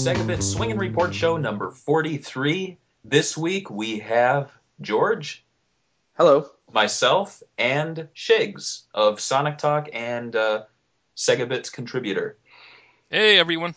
Segabit Swing and Report Show number 43. This week we have George, Hello. myself, and Shigs of Sonic Talk and uh, Segabit's contributor. Hey everyone.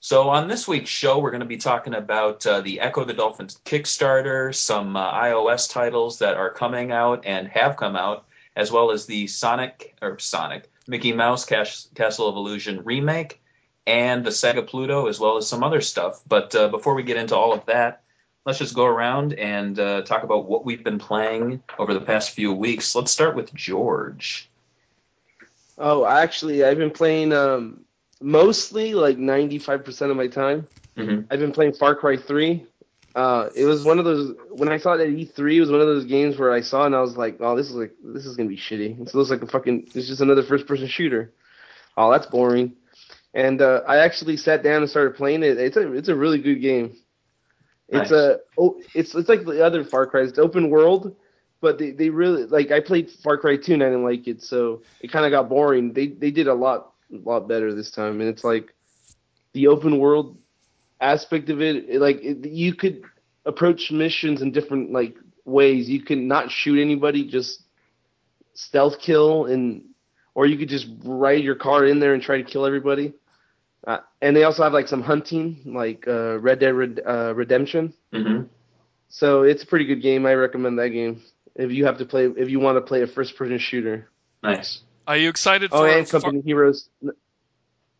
So on this week's show, we're going to be talking about uh, the Echo the Dolphins Kickstarter, some uh, iOS titles that are coming out and have come out, as well as the Sonic or Sonic Mickey Mouse Cas- Castle of Illusion remake, and the Sega Pluto, as well as some other stuff. But uh, before we get into all of that, let's just go around and uh, talk about what we've been playing over the past few weeks. Let's start with George. Oh, actually, I've been playing um, mostly like 95% of my time. Mhm. I've been playing Far Cry 3. Uh, it was one of those when I saw it at E3. It was one of those games where I saw and I was like, "Oh, this is like this is gonna be shitty." It looks like a fucking. It's just another first-person shooter. Oh, that's boring. And uh, I actually sat down and started playing it. It's a it's a really good game. It's Nice. a oh, it's it's like the other Far Cry. It's open world, but they, they really like. I played Far Cry 2 and I didn't like it, so it kind of got boring. They they did a lot lot better this time, and it's like the open world aspect of it. it, like it, you could approach missions in different like ways. You can not shoot anybody, just stealth kill, and or you could just ride your car in there and try to kill everybody. Uh, and they also have like some hunting, like uh, Red Dead Red, uh, Redemption. hmm So it's a pretty good game. I recommend that game if you have to play if you want to play a first person shooter. Nice. Are you excited Oh, for and Far- Company Heroes.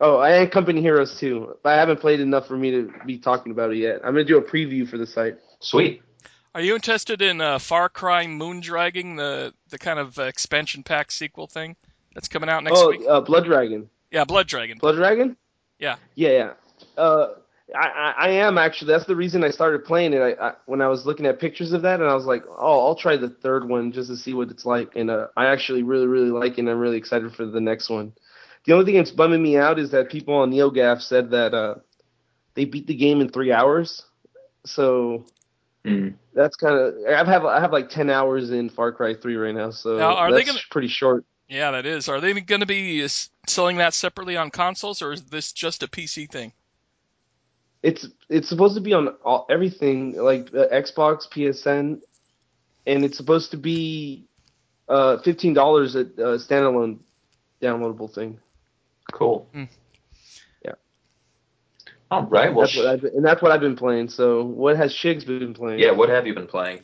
Oh, I and Company Heroes too, but I haven't played enough for me to be talking about it yet. I'm gonna do a preview for the site. Sweet. Are you interested in uh, Far Cry Moondragging, the the kind of uh, expansion pack sequel thing that's coming out next oh, week? uh, Blood Dragon. Yeah, Blood Dragon. Blood Dragon. Yeah. Yeah, yeah. Uh, I, I, I am actually. That's the reason I started playing it. I, I when I was looking at pictures of that, and I was like, oh, I'll try the third one just to see what it's like. And uh, I actually really, really like it. and I'm really excited for the next one. The only thing that's bumming me out is that people on NeoGAF said that uh, they beat the game in three hours. So Mm. that's kind of. I have I have like ten hours in Far Cry Three right now. So Now, are they that's gonna- pretty short. Yeah, that is. Are they going to be uh, selling that separately on consoles, or is this just a PC thing? It's it's supposed to be on all, everything like uh, Xbox, PSN, and it's supposed to be uh, fifteen dollars a uh, standalone downloadable thing. Cool. Mm. Yeah. All right. Well, That's what I've been, and that's what I've been playing. So what has Shigs been playing? yeah. What have you been playing?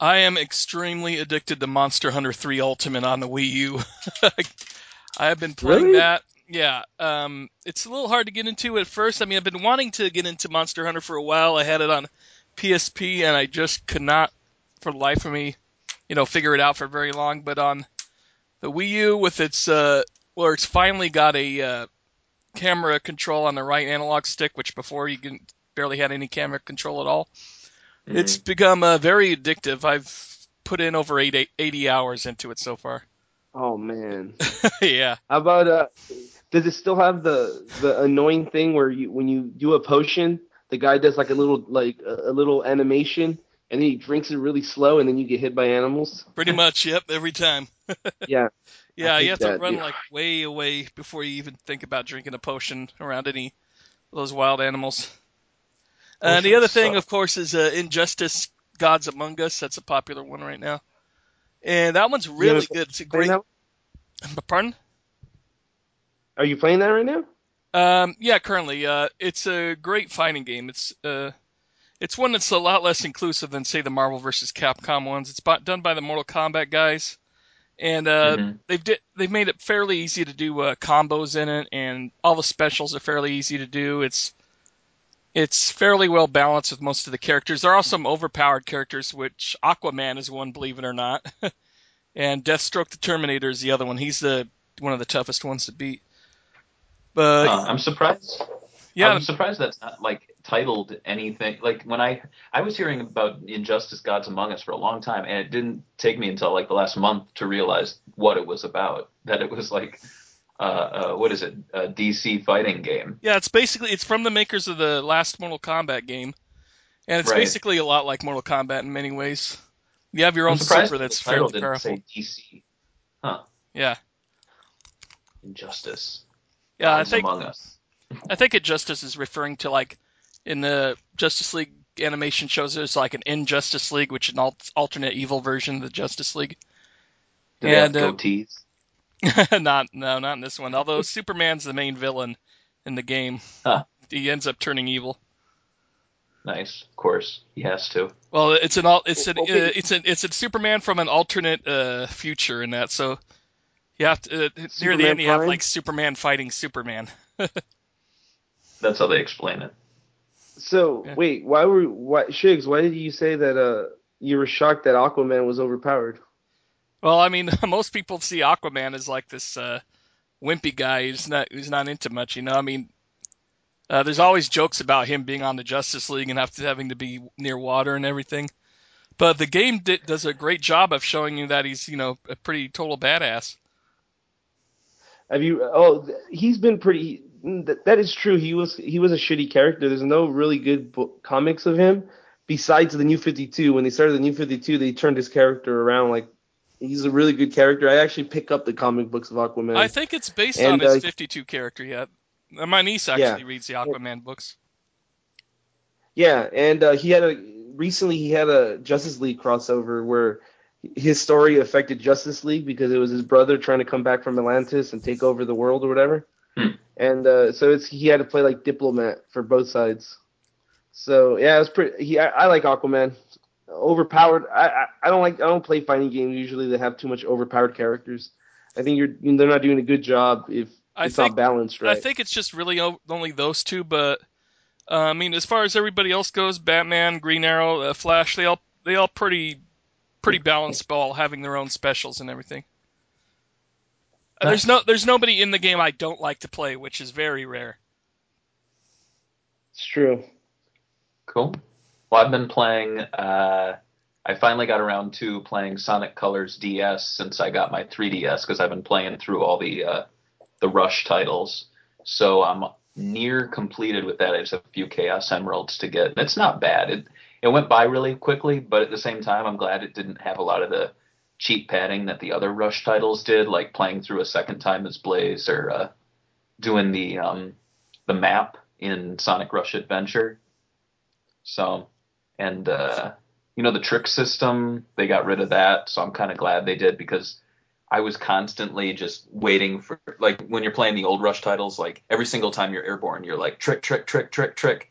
I am extremely addicted to Monster Hunter 3 Ultimate on the Wii U. I have been playing Really? that. Yeah, um, it's a little hard to get into at first. I mean, I've been wanting to get into Monster Hunter for a while. I had it on PSP, and I just could not, for the life of me, you know, figure it out for very long. But on the Wii U, with its uh, where it's finally got a uh, camera control on the right analog stick, which before you can barely had any camera control at all. Mhm. It's become uh, very addictive. I've put in over eight, 80 hours into it so far. Oh man. yeah. How about uh? Does it still have the the annoying thing where you when you do a potion, the guy does like a little like a, a little animation, and then he drinks it really slow, and then you get hit by animals? Pretty much, yep, every time. Yeah. Yeah, you have to run dude. like way away before you even think about drinking a potion around any of those wild animals. And the other thing, of course, is uh, Injustice: Gods Among Us. That's a popular one right now, and that one's really haven't good. It's a great. that- Pardon? Are you playing that right now? Um, yeah, currently, uh, it's a great fighting game. It's uh, it's one that's a lot less inclusive than say the Marvel vs. Capcom ones. It's bo- done by the Mortal Kombat guys, and uh, Mhm. they've di- they've made it fairly easy to do uh, combos in it, and all the specials are fairly easy to do. It's it's fairly well balanced with most of the characters. There are some overpowered characters, which Aquaman is one, believe it or not, and Deathstroke the Terminator is the other one. He's the one of the toughest ones to beat. But Huh, I'm surprised. yeah, I'm surprised that's not like titled anything. Like when I I was hearing about Injustice: Gods Among Us for a long time, and it didn't take me until like the last month to realize what it was about. That it was like, uh, uh what is it? A DC fighting game. Yeah, it's basically it's from the makers of the last Mortal Kombat game, and it's Right. basically a lot like Mortal Kombat in many ways. You have your own super that's the title fairly didn't powerful. say DC. huh? Yeah, Injustice. yeah. I think. I think Injustice is referring to like in the Justice League animation shows there's like an Injustice League, which is an alternate evil version of the Justice League. Do they have And, uh, goatees? not no, not in this one. Although Superman's the main villain in the game, Huh. he ends up turning evil. Nice, of course, he has to. Well, it's an al- it's an uh, it's an it's a Superman from an alternate uh, future in that. So you have to uh, near the end you have like Superman fighting Superman. That's how they explain it. So Yeah. wait, why were why Shigs? Why did you say that uh you were shocked that Aquaman was overpowered? Well, I mean, most people see Aquaman as like this uh, wimpy guy who's not who's not into much. You know, I mean, uh, there's always jokes about him being on the Justice League and to, having to be near water and everything. But the game di- does a great job of showing you that he's you know a pretty total badass. Have you? Oh, he's been pretty. That, that is true. He was he was a shitty character. There's no really good book, comics of him besides the New 52. When they started the New 52, they turned his character around. Like he's a really good character. I actually pick up the comic books of Aquaman. I think it's based And, on his uh, 52 character. Yeah, Uh, my niece actually reads the Aquaman books. Yeah, and uh, he had a recently he had a Justice League crossover where his story affected Justice League because it was his brother trying to come back from Atlantis and take over the world or whatever. Hmm. And uh, so it's he had to play like diplomat for both sides. So yeah, it's pretty. He I, I like Aquaman. Overpowered. I, I I don't like I don't play fighting games usually that have too much overpowered characters. I think you're they're not doing a good job if I it's think not balanced right. I think it's just really only those two, but uh, I mean, as far as everybody else goes, Batman, Green Arrow, uh, Flash, they all they all pretty pretty balanced ball, having their own specials and everything. Uh, There's no there's nobody in the game I don't like to play, which is very rare. it's true. Cool. Well, I've been playing. Uh, I finally got around to playing Sonic Colors DS since I got my 3DS because I've been playing through all the uh, the Rush titles. So I'm near completed with that. I just have a few Chaos Emeralds to get. It's not bad. It it went by really quickly, but at the same time, I'm glad it didn't have a lot of the cheap padding that the other Rush titles did, like playing through a second time as Blaze or uh, doing the um, the map in Sonic Rush Adventure. So, and uh, you know the trick system, they got rid of that. So I'm kind of glad they did because I was constantly just waiting for like when you're playing the old Rush titles, like every single time you're airborne, you're like trick, trick, trick, trick, trick.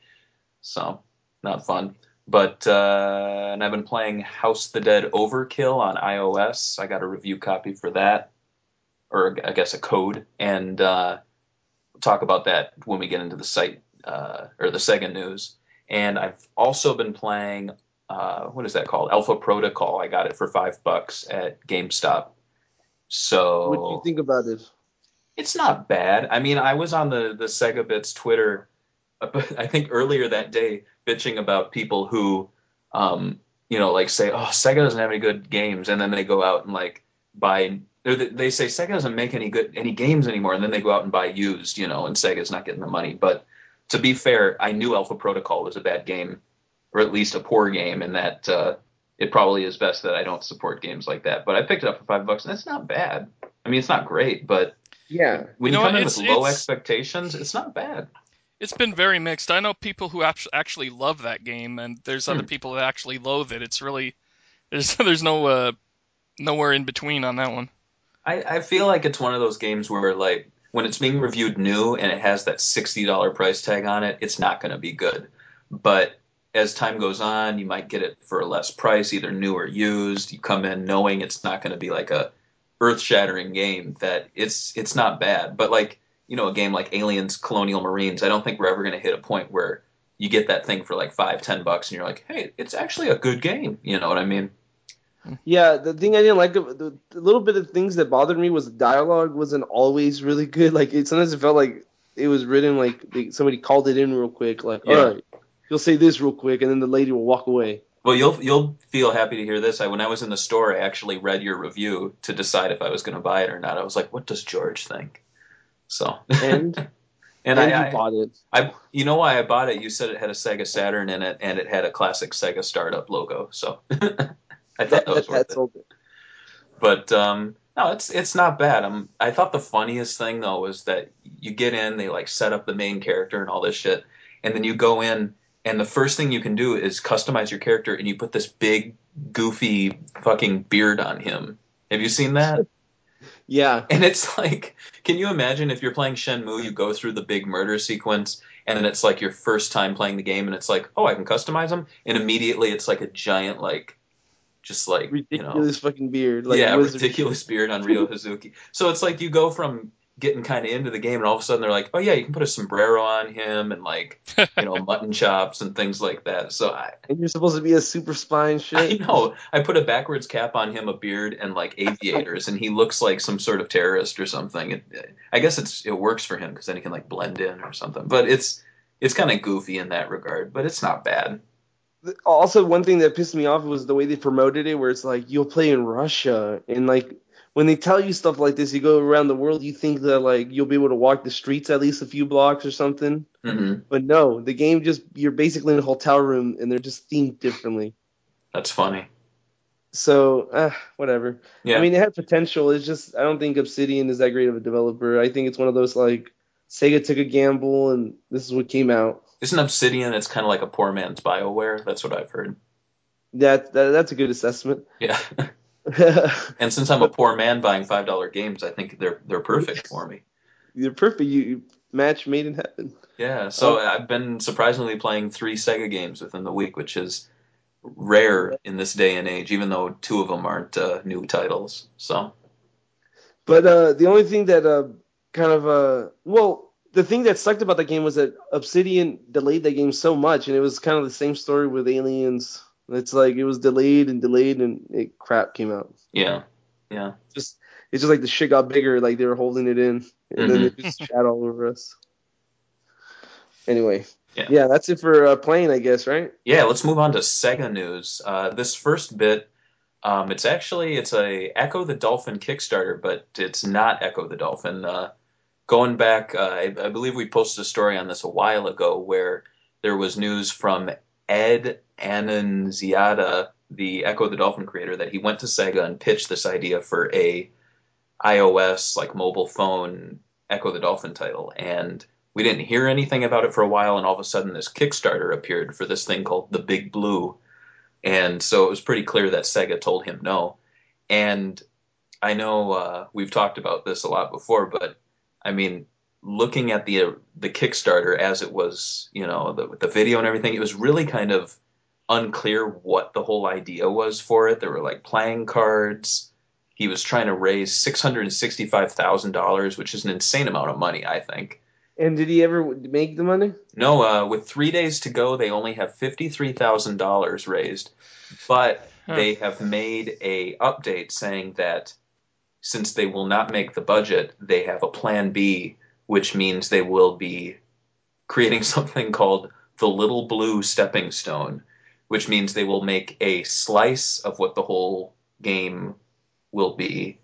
So not fun. But uh, and I've been playing House the Dead Overkill on iOS. I got a review copy for that, or I guess a code, and uh, we'll talk about that when we get into the site uh, or the Sega news. And I've also been playing uh, what is that called? Alpha Protocol. I got it for five bucks at GameStop. So What do you think about it? it's not bad. I mean, I was on the the Sega Bits Twitter, I think earlier that day, bitching about people who, um, you know, like say, oh, Sega doesn't have any good games, and then they go out and like buy. They say Sega doesn't make any good any games anymore, and then they go out and buy used, you know, and Sega's not getting the money. But to be fair, I knew Alpha Protocol was a bad game, or at least a poor game, and that uh, it probably is best that I don't support games like that. But I picked it up for five bucks, and it's not bad. I mean, it's not great, but Yeah. when You you, know come what, in with low expectations, it's not bad. It's been very mixed. I know people who act- actually love that game, and there's other Hmm. people that actually loathe it. It's really there's there's no uh, nowhere in between on that one. I, I feel like it's one of those games where like when it's being reviewed new and it has that sixty dollar price tag on it, it's not going to be good. But as time goes on, you might get it for a less price, either new or used. You come in knowing it's not going to be like a earth shattering game. That it's it's not bad, but like you know a game like Aliens Colonial Marines, I don't think we're ever going to hit a point where you get that thing for like five ten bucks and you're like, hey, it's actually a good game. You know what I mean? Yeah, the thing I didn't like, the, the little bit of things that bothered me was the dialogue wasn't always really good. Like it sometimes it felt like it was written like they, somebody called it in real quick. Like, Yeah. all right, you'll say this real quick, and then the lady will walk away. Well, you'll you'll feel happy to hear this. I when I was in the store, I actually read your review to decide if I was going to buy it or not. I was like, "What does George think?" So, And and and I, bought it. I, you know why I bought it? You said it had a Sega Saturn in it, and it had a classic Sega startup logo. So, I thought That, was worth that's it. all. But um, No, it's it's not bad. I'm, I thought the funniest thing though was that you get in, they like set up the main character and all this shit, and then you go in, and the first thing you can do is customize your character, and you put this big, goofy, fucking beard on him. Have you seen that? Yeah. And it's like, can you imagine if you're playing Shenmue, you go through the big murder sequence, and then it's like your first time playing the game, and it's like, oh, I can customize them, and immediately it's like a giant, like, just like Ridiculous you know, fucking beard. Like yeah, wizard. ridiculous beard on Ryo Hazuki. So it's like you go from getting kind of into the game, and all of a sudden they're like, oh yeah, you can put a sombrero on him, and like you know mutton chops and things like that. So I, And you're supposed to be a super spy and I shit. know I put a backwards cap on him, a beard, and like aviators, and he looks like some sort of terrorist or something. It, I guess it's it works for him because then he can like blend in or something. But it's it's kind of goofy in that regard, but it's not bad. Also, one thing that pissed me off was the way they promoted it, where it's like you'll play in Russia, and like when they tell you stuff like this, you go around the world, you think that like you'll be able to walk the streets at least a few blocks or something. hmm But no, the game just you're basically in a hotel room, and they're just themed differently. That's funny. So, uh, whatever. Yeah. I mean, it had potential. It's just I don't think Obsidian is that great of a developer. I think it's one of those like Sega took a gamble, and this is what came out. Isn't Obsidian? It's kind of like a poor man's Bioware. That's what I've heard. That, that that's a good assessment. Yeah. And since I'm a poor man buying five dollar games, I think they're they're perfect for me. They're perfect. You, match made in heaven. Yeah, so Oh. I've been surprisingly playing three Sega games within the week, which is rare in this day and age, even though two of them aren't uh, new titles. So But uh, the only thing that uh, kind of uh, well, the thing that sucked about that game was that Obsidian delayed that game so much, and it was kind of the same story with Aliens. It's like it was delayed and delayed, and it crap came out. yeah, yeah, Just it's just like the shit got bigger, like they were holding it in, and then it just shat all over us. Anyway, Yeah. that's it for uh, playing, I guess, right? yeah. Let's move on to Sega news. Uh, this first bit, um, it's actually it's a Echo the Dolphin Kickstarter, but it's not Echo the Dolphin. Uh, going back, uh, I, I believe we posted a story on this a while ago where there was news from Ed Annunziata, the Echo the Dolphin creator, that he went to Sega and pitched this idea for a iOS like mobile phone Echo the Dolphin title, and we didn't hear anything about it for a while, and all of a sudden this Kickstarter appeared for this thing called the Big Blue, and so it was pretty clear that Sega told him no, and I know uh, we've talked about this a lot before, but I mean, looking at the the Kickstarter as it was, you know, the, the video and everything, it was really kind of unclear what the whole idea was for it. There were like playing cards. He was trying to raise six hundred and sixty-five thousand dollars, which is an insane amount of money, I think. And did he ever make the money? No, uh, with three days to go, they only have fifty-three thousand dollars raised, but Huh. they have made a update saying that since they will not make the budget, they have a plan B, which means they will be creating something called the Little Blue Stepping Stone, which means they will make a slice of what the whole game will be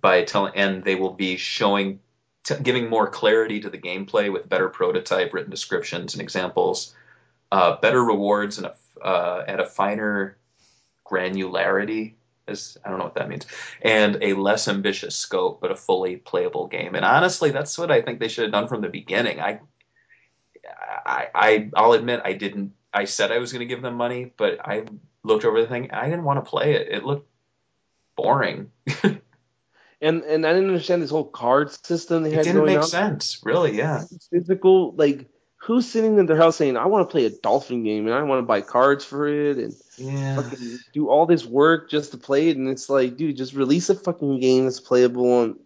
by telling, and they will be showing, t- giving more clarity to the gameplay with better prototype, written descriptions, and examples, uh, better rewards, and a, uh, at a finer granularity. As I don't know what that means, and a less ambitious scope, but a fully playable game. And honestly, that's what I think they should have done from the beginning. I, I, I I'll admit I didn't. I said I was going to give them money, but I looked over the thing. I didn't want to play it. It looked boring. And and I didn't understand this whole card system they It didn't make on. sense, really. Yeah. Physical, like who's sitting in their house saying, "I want to play a dolphin game and I want to buy cards for it and Yeah. fucking do all this work just to play it?" And it's like, dude, just release a fucking game that's playable on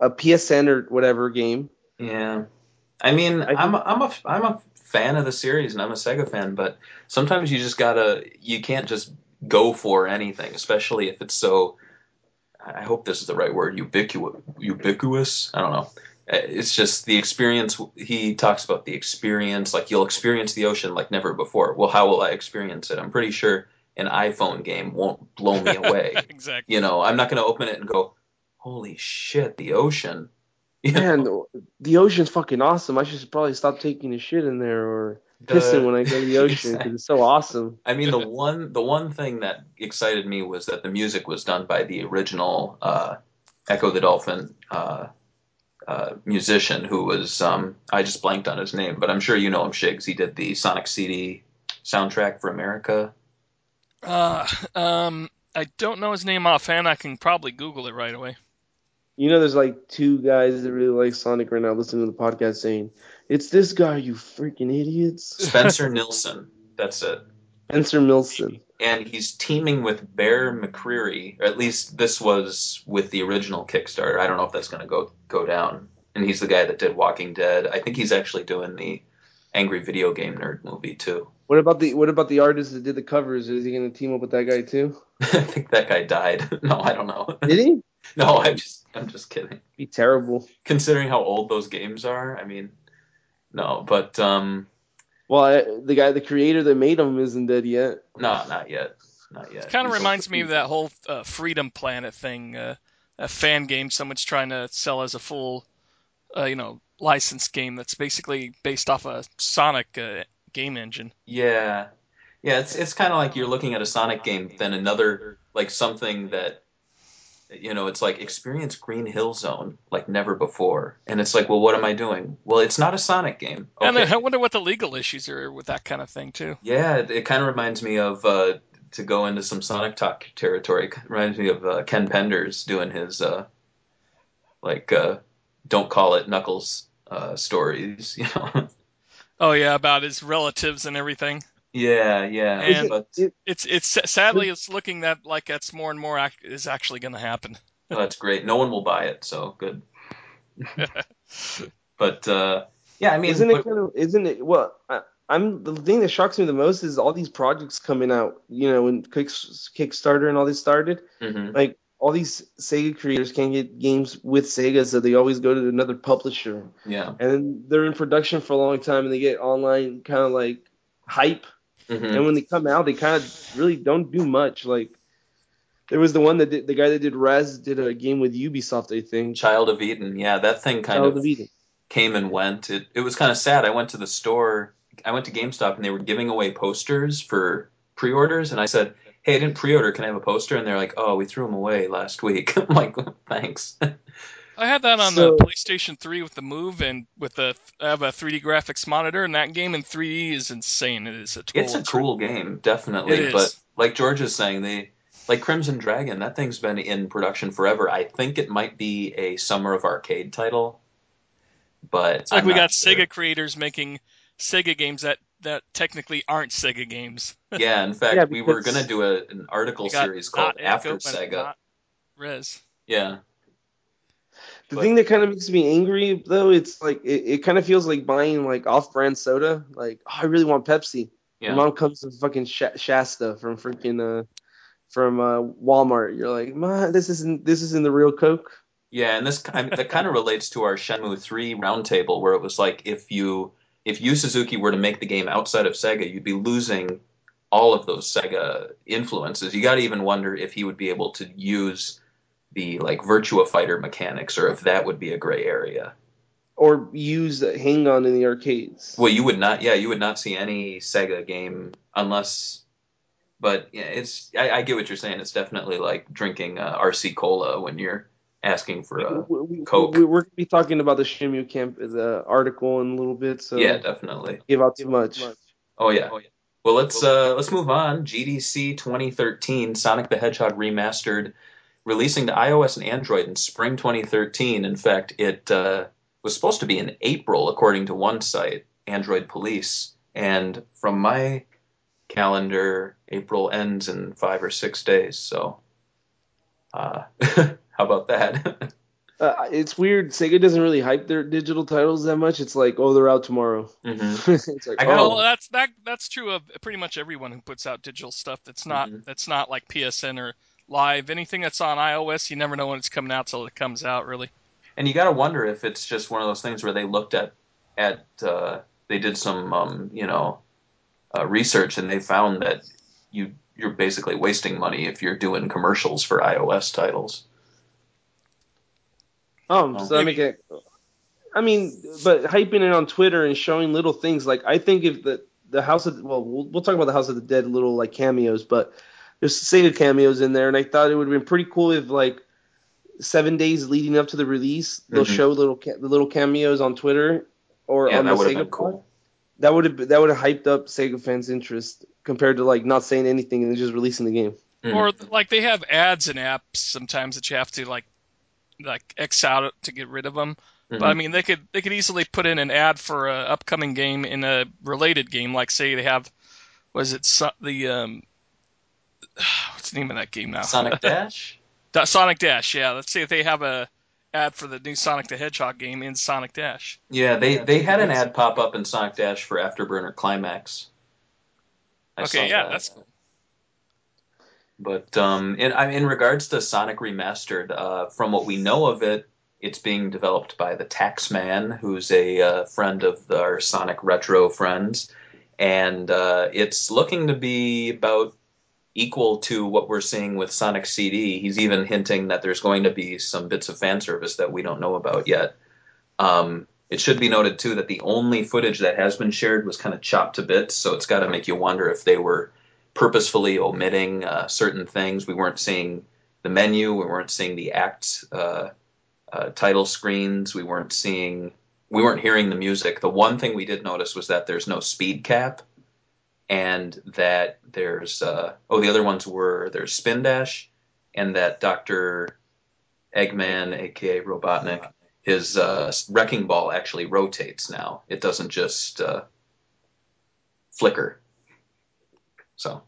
a PSN or whatever game. Yeah. I mean, I I'm a, I'm a I'm a fan of the series and I'm a Sega fan, but sometimes you just gotta you can't just go for anything, especially if it's so. I hope this is the right word. Ubiquitous. Ubiquitous. I don't know. Uh, It's just the experience. He talks about the experience. Like you'll experience the ocean like never before. Well, how will I experience it? I'm pretty sure an iPhone game won't blow me away. exactly. you know, I'm not going to open it and go, "Holy shit, the ocean." You know? Man, the ocean's fucking awesome. I should probably stop taking a shit in there or pissing The- when I go to the ocean because it's so awesome. I mean, the one the one thing that excited me was that the music was done by the original uh, Echo the Dolphin uh, uh, musician who was um, I just blanked on his name, but I'm sure you know him, Shigs. He did the Sonic CD soundtrack for America. Uh, um, I don't know his name offhand. I can probably Google it right away. You know, there's like two guys that really like Sonic right now listening to the podcast saying, "It's this guy, you freaking idiots." Spencer Nilsen. That's it. Spencer Nilsen. And he's teaming with Bear McCreary, or at least this was with the original Kickstarter. I don't know if that's going to go go down. And he's the guy that did Walking Dead. I think he's actually doing the Angry Video Game Nerd movie too. What about the What about the artist that did the covers? Is he going to team up with that guy too? I think that guy died. no, I don't know. Did he? no, I'm just I'm just kidding. Be terrible. Considering how old those games are, I mean, no. But um, Well, I, the guy, the creator that made them, isn't dead yet. no, not yet, not yet. It kind of reminds me of that whole uh, Freedom Planet thing, uh, a fan game someone's trying to sell as a full, uh, you know, licensed game that's basically based off a Sonic uh, game engine. Yeah, yeah. It's it's kind of like you're looking at a Sonic game, then another like something that you know it's like experience Green Hill Zone like never before, and it's like, well, what am I doing? Well, it's not a Sonic game. And I wonder what the legal issues are with that kind of thing too. Yeah, it, it kind of reminds me of uh, to go into some Sonic Talk territory. It reminds me of uh, Ken Penders doing his uh, like uh, don't call it Knuckles uh, stories. You know. Oh yeah, about his relatives and everything. Yeah, yeah. And- but It- It's it's sadly it's looking that like that's more and more ac- is actually going to happen. oh, that's great. No one will buy it, so good. but uh, yeah, I mean, isn't but- it kind of? Isn't it? Well, I, I'm the thing that shocks me the most is all these projects coming out. You know, when Kick, Kickstarter and all this started, Mhm. like all these Sega creators can't get games with Sega, so they always go to another publisher, yeah. and then they're in production for a long time, and they get online kind of like hype, Mhm. and when they come out, they kind of really don't do much. Like there was the one that did the guy that did Rez did a game with Ubisoft, I think. Child of Eden, yeah, that thing kind Child of of came and went. It it was kind of sad. I went to the store. I went to GameStop and they were giving away posters for pre-orders, and I said, "Hey, I didn't pre-order. Can I have a poster?" And they're like, "Oh, we threw them away last week." I'm like, "Thanks." I had that on So- the PlayStation 3 with the Move and with the I have a 3D graphics monitor, and that game in 3D is insane. It is a total it's a cool game, definitely. It is. But like George is saying, they like Crimson Dragon. That thing's been in production forever. I think it might be a Summer of Arcade title, but It's like I'm we not got sure. Sega creators making Sega games that that technically aren't Sega games. Yeah, in fact, Yeah, we were gonna do a, an article series called After Sega. Rez. Yeah. The But- thing that kind of makes me angry though, it's like it, it kind of feels like buying like off-brand soda. Like, oh, I really want Pepsi. Yeah. Your mom comes with fucking Sh- Shasta from freaking uh from uh, Walmart. You're like, ma, this isn't this isn't the real Coke. Yeah, and this kind that kind of relates to our Shenmue 3 roundtable where it was like if you if Yu Suzuki were to make the game outside of Sega, you'd be losing all of those Sega influences. You got to even wonder if he would be able to use the like Virtua Fighter mechanics or if that would be a gray area. Or use Hang On in the arcades. Well, you would not yeah, you would not see any Sega game unless but yeah, it's I, I get what you're saying. It's definitely like drinking uh, RC cola when you're asking for a we, we, Coke. we, we're gonna be talking about the Shenmue Camp the article in a little bit, so yeah, definitely. give out too much. Oh yeah. Well, let's uh, let's move on. GDC 2013, Sonic the Hedgehog remastered, releasing to iOS and Android in spring 2013. In fact, it uh, was supposed to be in April, according to one site, Android Police. And from my calendar, April ends in five or six days. So, uh, how about that? Uh, it's weird. Sega doesn't really hype their digital titles that much. It's like, oh, they're out tomorrow. hmm it's like, I got oh, Well, that's that that's true of pretty much everyone who puts out digital stuff. That's not Mhm. that's not like PSN or Live. Anything that's on iOS, you never know when it's coming out till it comes out. Really. And you got to wonder if it's just one of those things where they looked at at uh, they did some um, you know uh, research and they found that you you're basically wasting money if you're doing commercials for iOS titles. Um, Oh. so I make it. I mean, but hyping it on Twitter and showing little things like I think if the the House of well, we'll we'll talk about the House of the Dead little like cameos, but there's Sega cameos in there, and I thought it would have been pretty cool if like seven days leading up to the release, they'll Mhm. show little ca- the little cameos on Twitter or Yeah, on that the Sega been cool. That would have that would have hyped up Sega fans' interest compared to like not saying anything and just releasing the game. Mhm. Or like they have ads in apps sometimes that you have to like like X out to get rid of them. Mhm. But I mean, they could they could easily put in an ad for an upcoming game in a related game, like say they have was it so, the um what's the name of that game now? Sonic Dash. Da- Sonic Dash. Yeah, let's see if they have a ad for the new Sonic the Hedgehog game in Sonic Dash. Yeah, they they had an ad pop up in Sonic Dash for Afterburner Climax. I okay, yeah, that. that's cool. But um, in, I in regards to Sonic Remastered, uh, from what we know of it, it's being developed by the Taxman, who's a uh, friend of our Sonic Retro friends, and uh, it's looking to be about equal to what we're seeing with Sonic CD. He's even hinting that there's going to be some bits of fan service that we don't know about yet. Um, it should be noted too that the only footage that has been shared was kind of chopped to bits, so it's got to make you wonder if they were purposefully omitting uh, certain things. We weren't seeing the menu, we weren't seeing the act uh, uh, title screens, we weren't seeing, we weren't hearing the music. The one thing we did notice was that there's no speed cap, and that there's uh, oh the other ones were there's spin dash, and that Doctor Eggman, aka Robotnik, his uh, wrecking ball actually rotates now. It doesn't just uh, flicker. So,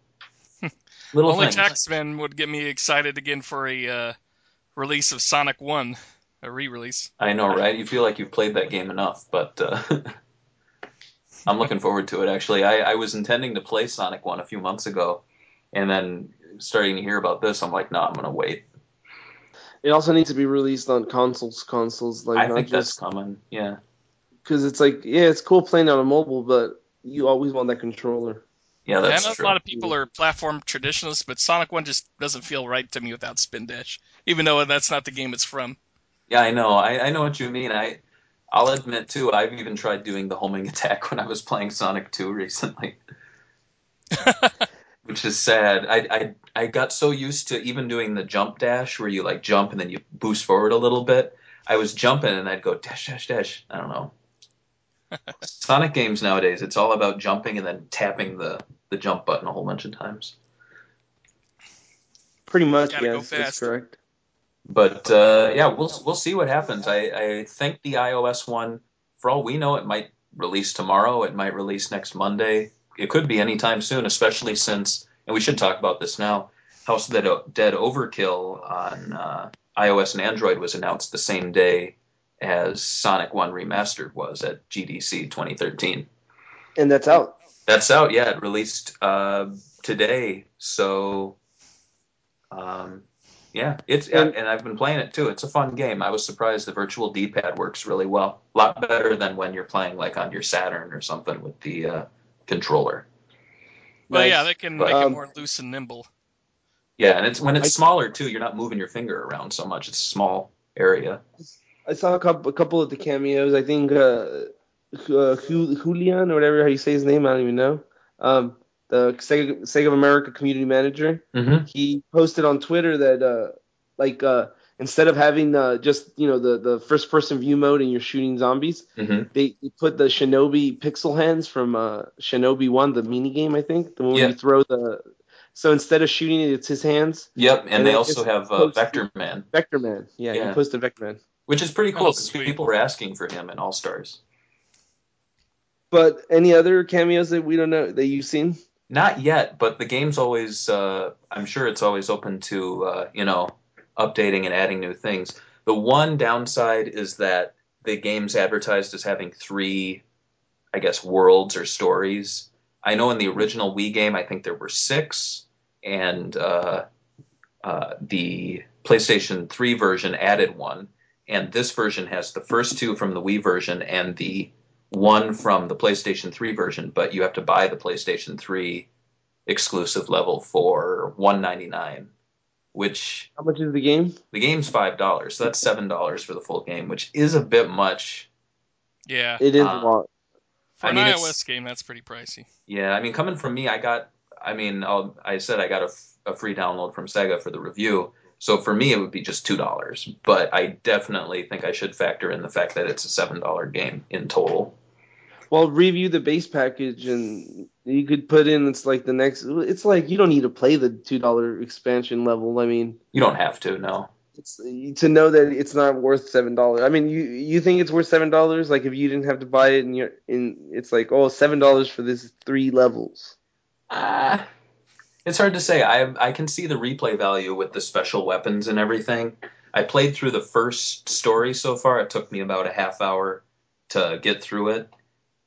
little Only things. Taxman would get me excited again for a uh, release of Sonic One, a re-release. I know, right? You feel like you've played that game enough, but uh, I'm looking forward to it. Actually, I, I was intending to play Sonic One a few months ago, and then starting to hear about this, I'm like, no, I'm gonna wait. It also needs to be released on consoles. Consoles like I not think that's just coming. Yeah, because it's like yeah, it's cool playing on a mobile, but you always want that controller. yeah, Yeah, I that's know true. a lot of people are platform traditionalists, but Sonic One just doesn't feel right to me without Spin Dash, even though that's not the game it's from. Yeah, I know. I, I know what you mean. I I'll admit too. I've even tried doing the homing attack when I was playing Sonic 2 recently, which is sad. I, I I got so used to even doing the jump dash where you like jump and then you boost forward a little bit. I was jumping and I'd go dash dash dash. I don't know. Sonic games nowadays, it's all about jumping and then tapping the the jump button a whole bunch of times. Pretty much, Gotta go yes, that's correct. But uh, yeah, we'll we'll see what happens. I, I think the iOS one, for all we know, it might release tomorrow. It might release next Monday. It could be anytime soon, especially since, and we should talk about this now. House of the Dead Overkill on uh, iOS and Android was announced the same day as Sonic One Remastered was at GDC 2013. And that's out. That's out. Yeah, it released uh, today. So, um, yeah, it's And- and I've been playing it too. It's a fun game. I was surprised the virtual D-pad works really well. A lot better than when you're playing like on your Saturn or something with the uh, controller. Well, Nice. yeah, they can But, make it um, more loose and nimble. Yeah, and it's when it's I- smaller too. You're not moving your finger around so much. It's a small area. I saw a couple, a couple of the cameos. I think uh, uh, Julian or whatever how you say his name, I don't even know. Um, the Sega, Sega of America community manager. Mm-hmm. He posted on Twitter that uh, like uh, instead of having uh, just you know the the first person view mode and you're shooting zombies, Mm-hmm. they they put the Shinobi pixel hands from uh, Shinobi One, the mini game, I think, the one where Yeah. you throw the. So instead of shooting it, it's his hands. Yep, and, And they also have uh, posts- Vector Man, Vector Man. Yeah, Yeah. he posted Vector Man. which is pretty cool Oh, because sweet. people were asking for him in All Stars. But any other cameos that we don't know that you've seen? Not yet, but the game's always. Uh, I'm sure it's always open to uh, you know updating and adding new things. The one downside is that the game's advertised as having three, I guess, worlds or stories. I know in the original Wii game, I think there were six, and uh, uh, the PlayStation 3 version added one, and this version has the first two from the Wii version and the one from the PlayStation 3 version, but you have to buy the PlayStation 3 exclusive level for 199 which How much is the game? the game's $5 so that's $7 for the full game which is a bit much Yeah, It is Uh, a lot. for I an mean, iOS game, that's pretty pricey. yeah i mean coming from me i got i mean I'll, i said i got a, f- a free download from sega for the review So for me, it would be just two dollars. But I definitely think I should factor in the fact that it's a seven dollar game in total. Well, review the base package, and you could put in it's like the next. It's like you don't need to play the two dollar expansion level. I mean, You don't have to, no. it's, to know that it's not worth seven dollars. I mean, you you think it's worth seven dollars? Like if you didn't have to buy it, and you're in, it's like oh seven dollars for this three levels. Ah, it's hard to say. I I can see the replay value with the special weapons and everything. I played through the first story so far. It took me about a half hour to get through it.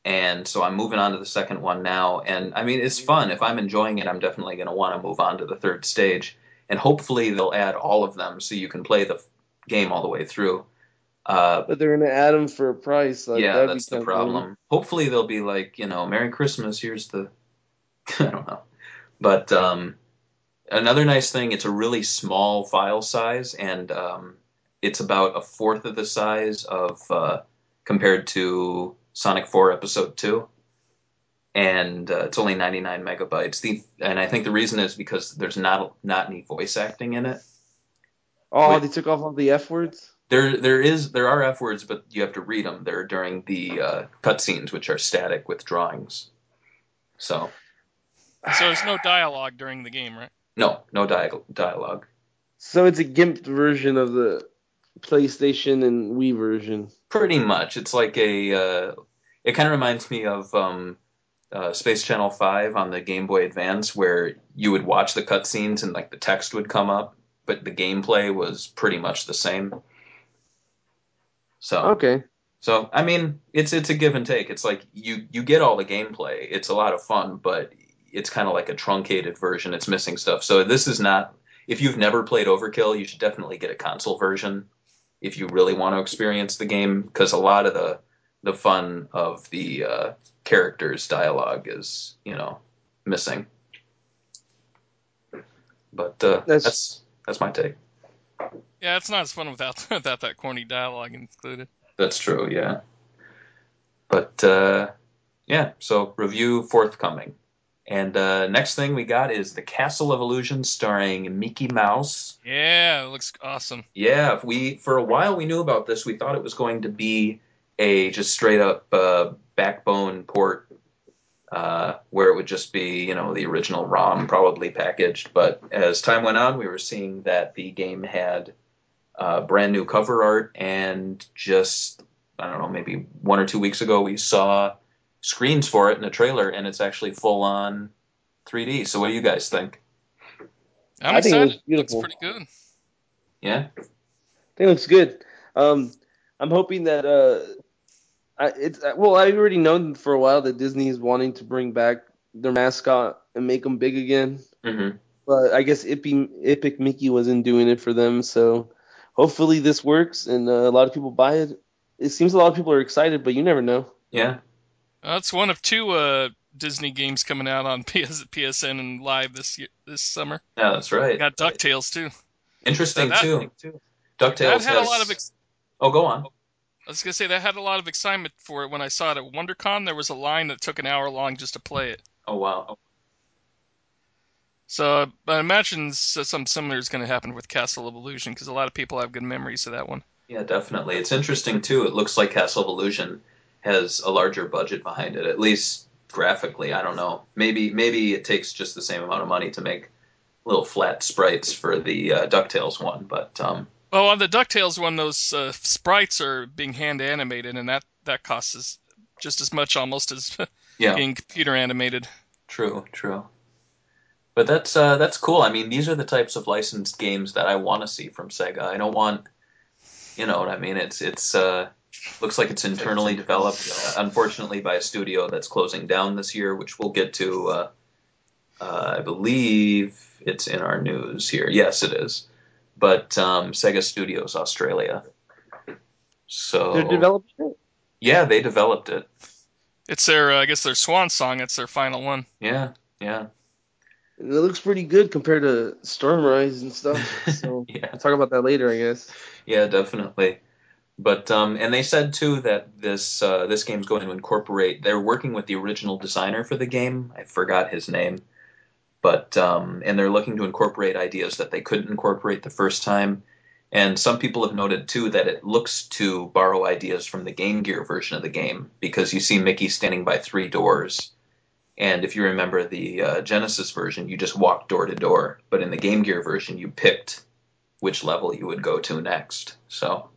And so I'm moving on to the second one now. And I mean, it's fun. If I'm enjoying it, I'm definitely going to want to move on to the third stage. And hopefully they'll add all of them so you can play the f- game all the way through. Uh, But they're gonna add them for a price. Like, yeah, that's the problem. Hopefully they'll be like, you know, Merry Christmas. Here's the, I don't know, but um, another nice thing. It's a really small file size, and um, it's about a fourth of the size of uh, compared to Sonic 4 Episode 2. And uh, it's only 99 megabytes. The and I think the reason is because there's not not any voice acting in it. Oh, they took off all the f words. There, there is, there are F words, but you have to read them. They're during the uh, cutscenes, which are static with drawings. So, So there's no dialogue during the game, right? no, no dial- dialogue. So it's a gimped version of the PlayStation and Wii version. Pretty much, it's like a. Uh, it kind of reminds me of um, uh, Space Channel Five on the Game Boy Advance, where you would watch the cutscenes and like the text would come up, but the gameplay was pretty much the same. So, Okay. So I mean, it's it's a give and take. It's like you you get all the gameplay. It's a lot of fun, but it's kind of like a truncated version. It's missing stuff. So this is not. If you've never played Overkill, you should definitely get a console version if you really want to experience the game, because a lot of the the fun of the uh, characters' dialogue is you know missing. But uh, That's- that's that's my take. Yeah, it's not as fun without without that corny dialogue included. That's true, yeah. But uh, yeah, so review forthcoming. And uh, next thing we got is the Castle of Illusion starring Mickey Mouse. Yeah, it looks awesome. Yeah, we for a while we knew about this. We thought it was going to be a just straight up uh, backbone port, uh, where it would just be you know the original ROM probably packaged. But as time went on, we were seeing that the game had uh, brand new cover art, and just I don't know, maybe one or two weeks ago, we saw screens for it in a trailer, and it's actually full on 3D. So what do you guys think? I'm I think it looks beautiful. Looks pretty good. Yeah, I think it looks good. Um, I'm hoping that uh, I, it's well, I've already known for a while that Disney is wanting to bring back their mascot and make them big again. hmm But I guess Ippy, Epic Mickey wasn't doing it for them, so hopefully this works and uh, a lot of people buy it. It seems a lot of people are excited, but you never know. yeah. It's one of two uh, Disney games coming out on PS, PSN and live this year, this summer. Yeah, that's right. Got Ducktales too. Interesting That- too. That Ducktales had has. a lot of. Ex- oh, go on. I was gonna say that had a lot of excitement for it when I saw it at WonderCon. There was a line that took an hour long just to play it. Oh wow. So I imagine something similar is going to happen with Castle of Illusion because a lot of people have good memories of that one. Yeah, definitely. It's interesting too. It looks like Castle of Illusion has a larger budget behind it, at least graphically. I don't know. Maybe maybe it takes just the same amount of money to make little flat sprites for the uh, Ducktales one, but um, Well, on the Ducktales one, those uh, sprites are being hand animated, and that that costs us just as much almost as yeah, being computer animated. true, true. But that's uh, that's cool. I mean, these are the types of licensed games that I want to see from Sega. I don't want, you know what I mean? It's it's uh, looks like it's internally developed, uh, unfortunately, by a studio that's closing down this year, which we'll get to. Uh, uh, I believe it's in our news here. Yes, it is. But um, Sega Studios Australia. So They're developing it. yeah, they developed it. It's their, uh, I guess, their swan song. It's their final one. Yeah, yeah, it looks pretty good compared to Stormrise and stuff. So yeah. we'll talk about that later, I guess. Yeah, definitely. But um, and they said too that this uh, this game's going to incorporate. They're working with the original designer for the game. I forgot his name, but um, and they're looking to incorporate ideas that they couldn't incorporate the first time. And some people have noted too that it looks to borrow ideas from the Game Gear version of the game because you see Mickey standing by three doors. And if you remember the uh, Genesis version, you just walked door to door. But in the Game Gear version, you picked which level you would go to next. So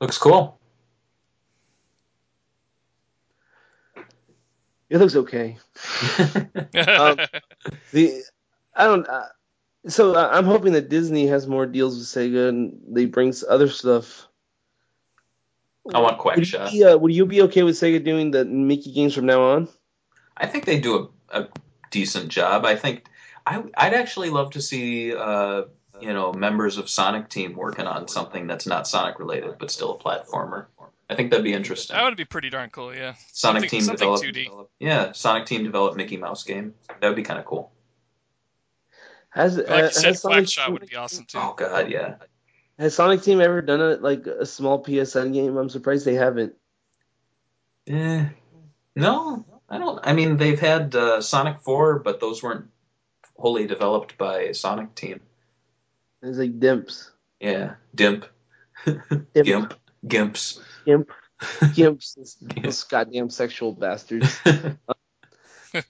looks cool. It looks okay. um, the I don't. Uh, so uh, I'm hoping that Disney has more deals with Sega and they bring other stuff. I want Quack would You be, uh, would you be okay with Sega doing the Mickey games from now on? I think they do a, a decent job. I think I, would actually love to see uh, you know members of Sonic Team working on something that's not Sonic related but still a platformer. I think that'd be interesting. That would be pretty darn cool, yeah. Sonic something, Team something develop, 2D. yeah, Sonic Team develop Mickey Mouse game. That would be kind of cool. Has, Like uh, you has Sonic Shot would be awesome too. Oh god, yeah. Has Sonic Team ever done a like a small PSN game? I'm surprised they haven't. Eh, no, I don't. I mean, they've had uh, Sonic Four, but those weren't wholly developed by Sonic Team. It's like Dimps. Yeah, Dimp, Dimp. Gimp, Gimps. Gimp. Gimps. Those- Those goddamn sexual bastards.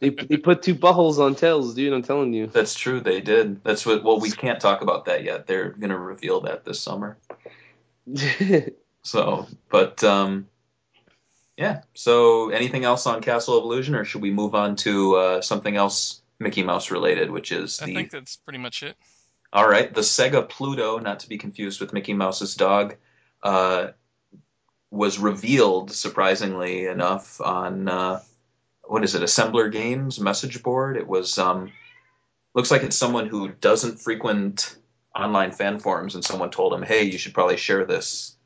They they put two buttholes on tails, dude. I'm telling you. That's true. They did. That's what. Well, we can't talk about that yet. They're going to reveal that this summer. So, but um, yeah. So, anything else on Castle of Illusion, or should we move on to uh, something else Mickey Mouse related, which is I the think that's pretty much it. All right, the Sega Pluto, not to be confused with Mickey Mouse's dog, uh, was revealed surprisingly enough on uh, what is it, Assembler Games message board. It was um, looks like it's someone who doesn't frequent online fan forums, and someone told him, "Hey, you should probably share this."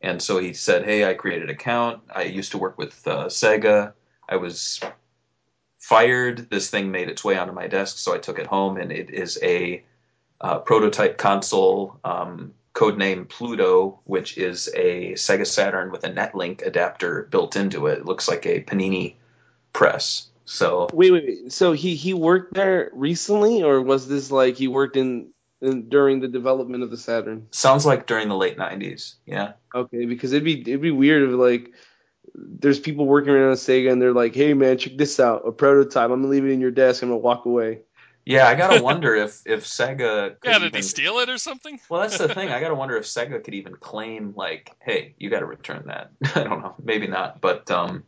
And so he said, "Hey, I created an account. I used to work with uh, Sega. I was fired. This thing made its way onto my desk, so I took it home, and it is a uh, prototype console, um, codename Pluto, which is a Sega Saturn with a Netlink adapter built into it. It looks like a Panini press. So wait, wait, wait. So he he worked there recently, or was this like he worked in, in during the development of the Saturn? sounds like during the late '90s. Yeah, Okay, because it'd be it'd be weird if like there's people working around Sega and they're like, hey man, check this out, a prototype. I'm gonna leave it in your desk. I'm gonna walk away. Yeah. I gotta wonder if if Sega. Could Yeah, did even, they steal it or something? Well, that's the thing. I gotta wonder if Sega could even claim like, "Hey, you got to return that." I don't know. Maybe not, but um,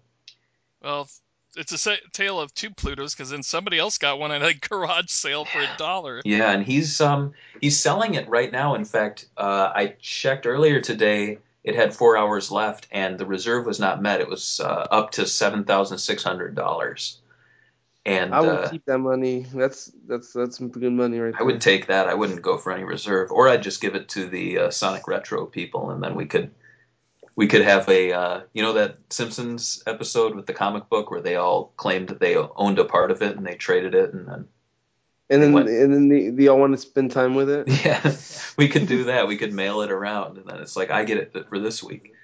Well, it's a tale of two Plutos because then somebody else got one at a garage sale for a dollar. Yeah, and he's um he's selling it right now. In fact, uh, I checked earlier today. It had four hours left, and the reserve was not met. It was uh, up to seven thousand six hundred dollars. And I would uh, keep that money. That's that's that's some good money right I there. would take that. I wouldn't go for any reserve, or I'd just give it to the uh, Sonic Retro people, and then we could we could have a uh, you know that Simpsons episode with the comic book where they all claimed that they owned a part of it and they traded it, and then and then and then they, they all want to spend time with it. Yeah, we could do that. We could mail it around, and then it's like I get it for this week.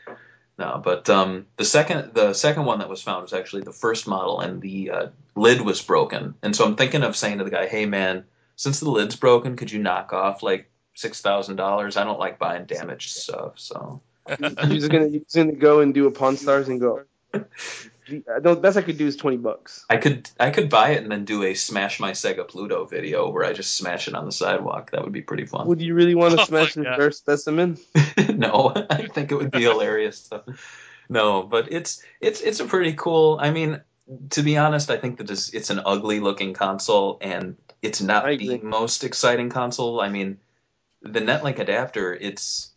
No, but um, the second the second one that was found was actually the first model, and the uh, lid was broken. And so I'm thinking of saying to the guy, "Hey, man, since the lid's broken, could you knock off like six thousand dollars? I don't like buying damaged stuff." So You're just gonna you're just gonna go and do a Pawn Stars and go. Gee, uh, best I could do is twenty bucks. I could I could buy it and then do a smash my Sega Pluto video where I just smash it on the sidewalk. That would be pretty fun. Would you really want Oh to my smash this God. rare specimen? no, I think it would be hilarious. Though. No, but it's it's it's a pretty cool. I mean, to be honest, I think that it's, it's an ugly looking console, and it's not the most exciting console. I mean, the Netlink adapter, it's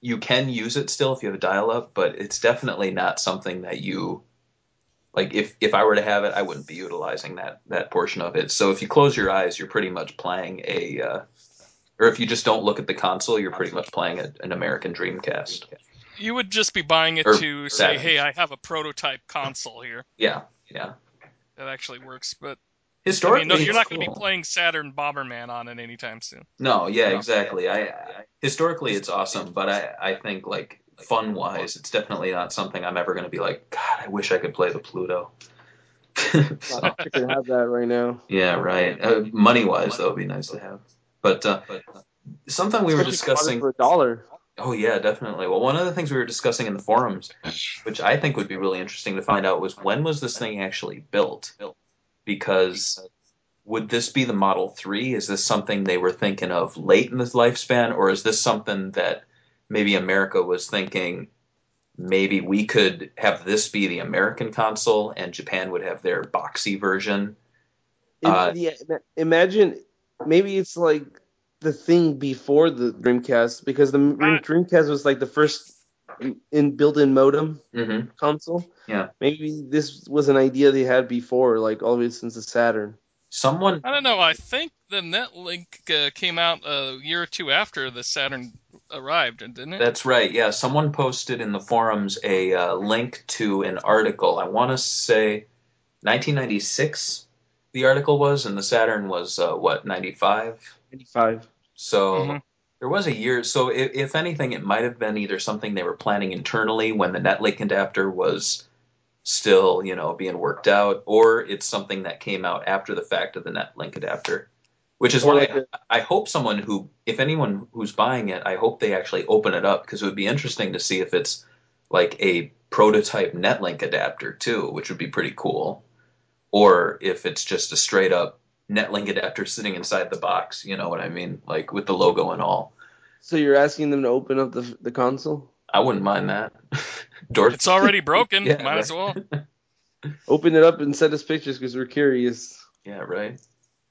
you can use it still if you have a dial up, but it's definitely not something that you like. If if I were to have it, I wouldn't be utilizing that that portion of it. So if you close your eyes, you're pretty much playing a. Uh, or if you just don't look at the console, you're pretty much playing a, an American Dreamcast. You would just be buying it Or to say, "Hey, I have a prototype console here Yeah, yeah. that actually works." But I Historically, mean, no, you're not going to cool. be playing Saturn Bomberman on it anytime soon. No, yeah, exactly. I, I historically it's awesome, but I I think like fun wise, it's definitely not something I'm ever going to be like. God, I wish I could play the Pluto. So, I could have that right now. yeah, right. Uh, money wise, though, it'd be nice to have. But uh, something we were Especially if you bought it discussing. for a dollar. Oh yeah, definitely. Well, one of the things we were discussing in the forums, which I think would be really interesting to find out, was when was this thing actually built? Because would this be the Model 3? Is this something they were thinking of late in this lifespan, or is this something that maybe America was thinking maybe we could have this be the American console and Japan would have their boxy version? Uh, yeah, imagine maybe it's like the thing before the Dreamcast because the Dream- Dreamcast was like the first in- in built-in modem hmm console. Yeah. Maybe this was an idea they had before, like all the way since the Saturn. Someone I don't know. I think the NetLink uh, came out a year or two after the Saturn arrived, didn't it? That's right. Yeah, someone posted in the forums a uh, link to an article. I want to say 1996. The article was, and the Saturn was uh, what 95. 95. So Mhm. there was a year. So if, if anything, it might have been either something they were planning internally when the NetLink adapter was still, you know, being worked out, or it's something that came out after the fact of the NetLink adapter. Which is Or why like a- I hope someone who, if anyone who's buying it, I hope they actually open it up because it would be interesting to see if it's like a prototype NetLink adapter too, which would be pretty cool, or if it's just a straight up NetLink adapter sitting inside the box. You know what I mean? Like with the logo and all. So you're asking them to open up the the console? I wouldn't mind that. Door. It's already broken. Yeah, Might as well. Open it up and send us pictures because we're curious. Yeah, right.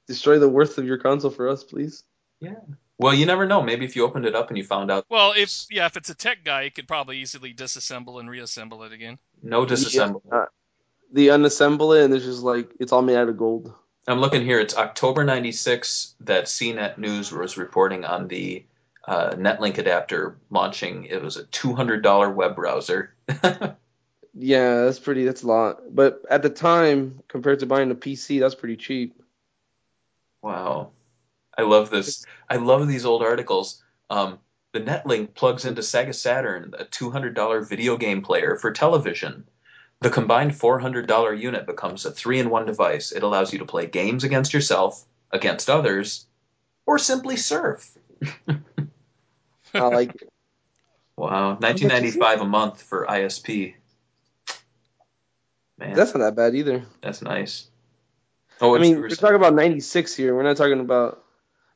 Destroy the worth of your console for us, please. Yeah. Well, you never know. Maybe if you opened it up and you found out Well, if yeah, if it's a tech guy, he could probably easily disassemble and reassemble it again. no disassemble. Uh, They unassemble it and it's just like it's all made out of gold. I'm looking here. It's October 96 that CNET News was reporting on the uh, NetLink adapter launching. It was a $200 web browser. Yeah, that's pretty. That's a lot. But at the time, compared to buying a PC, that's pretty cheap. Wow. I love this. I love these old articles. Um, the NetLink plugs into Sega Saturn, a $200 video game player for television. The combined $400 unit becomes a three in one device. It allows you to play games against yourself, against others, or simply surf. I like it. Wow. is it? 1995 a month for ISP. Man, That's not that bad either. that's nice. Oh, I mean, were talking about '96 here. We're not talking about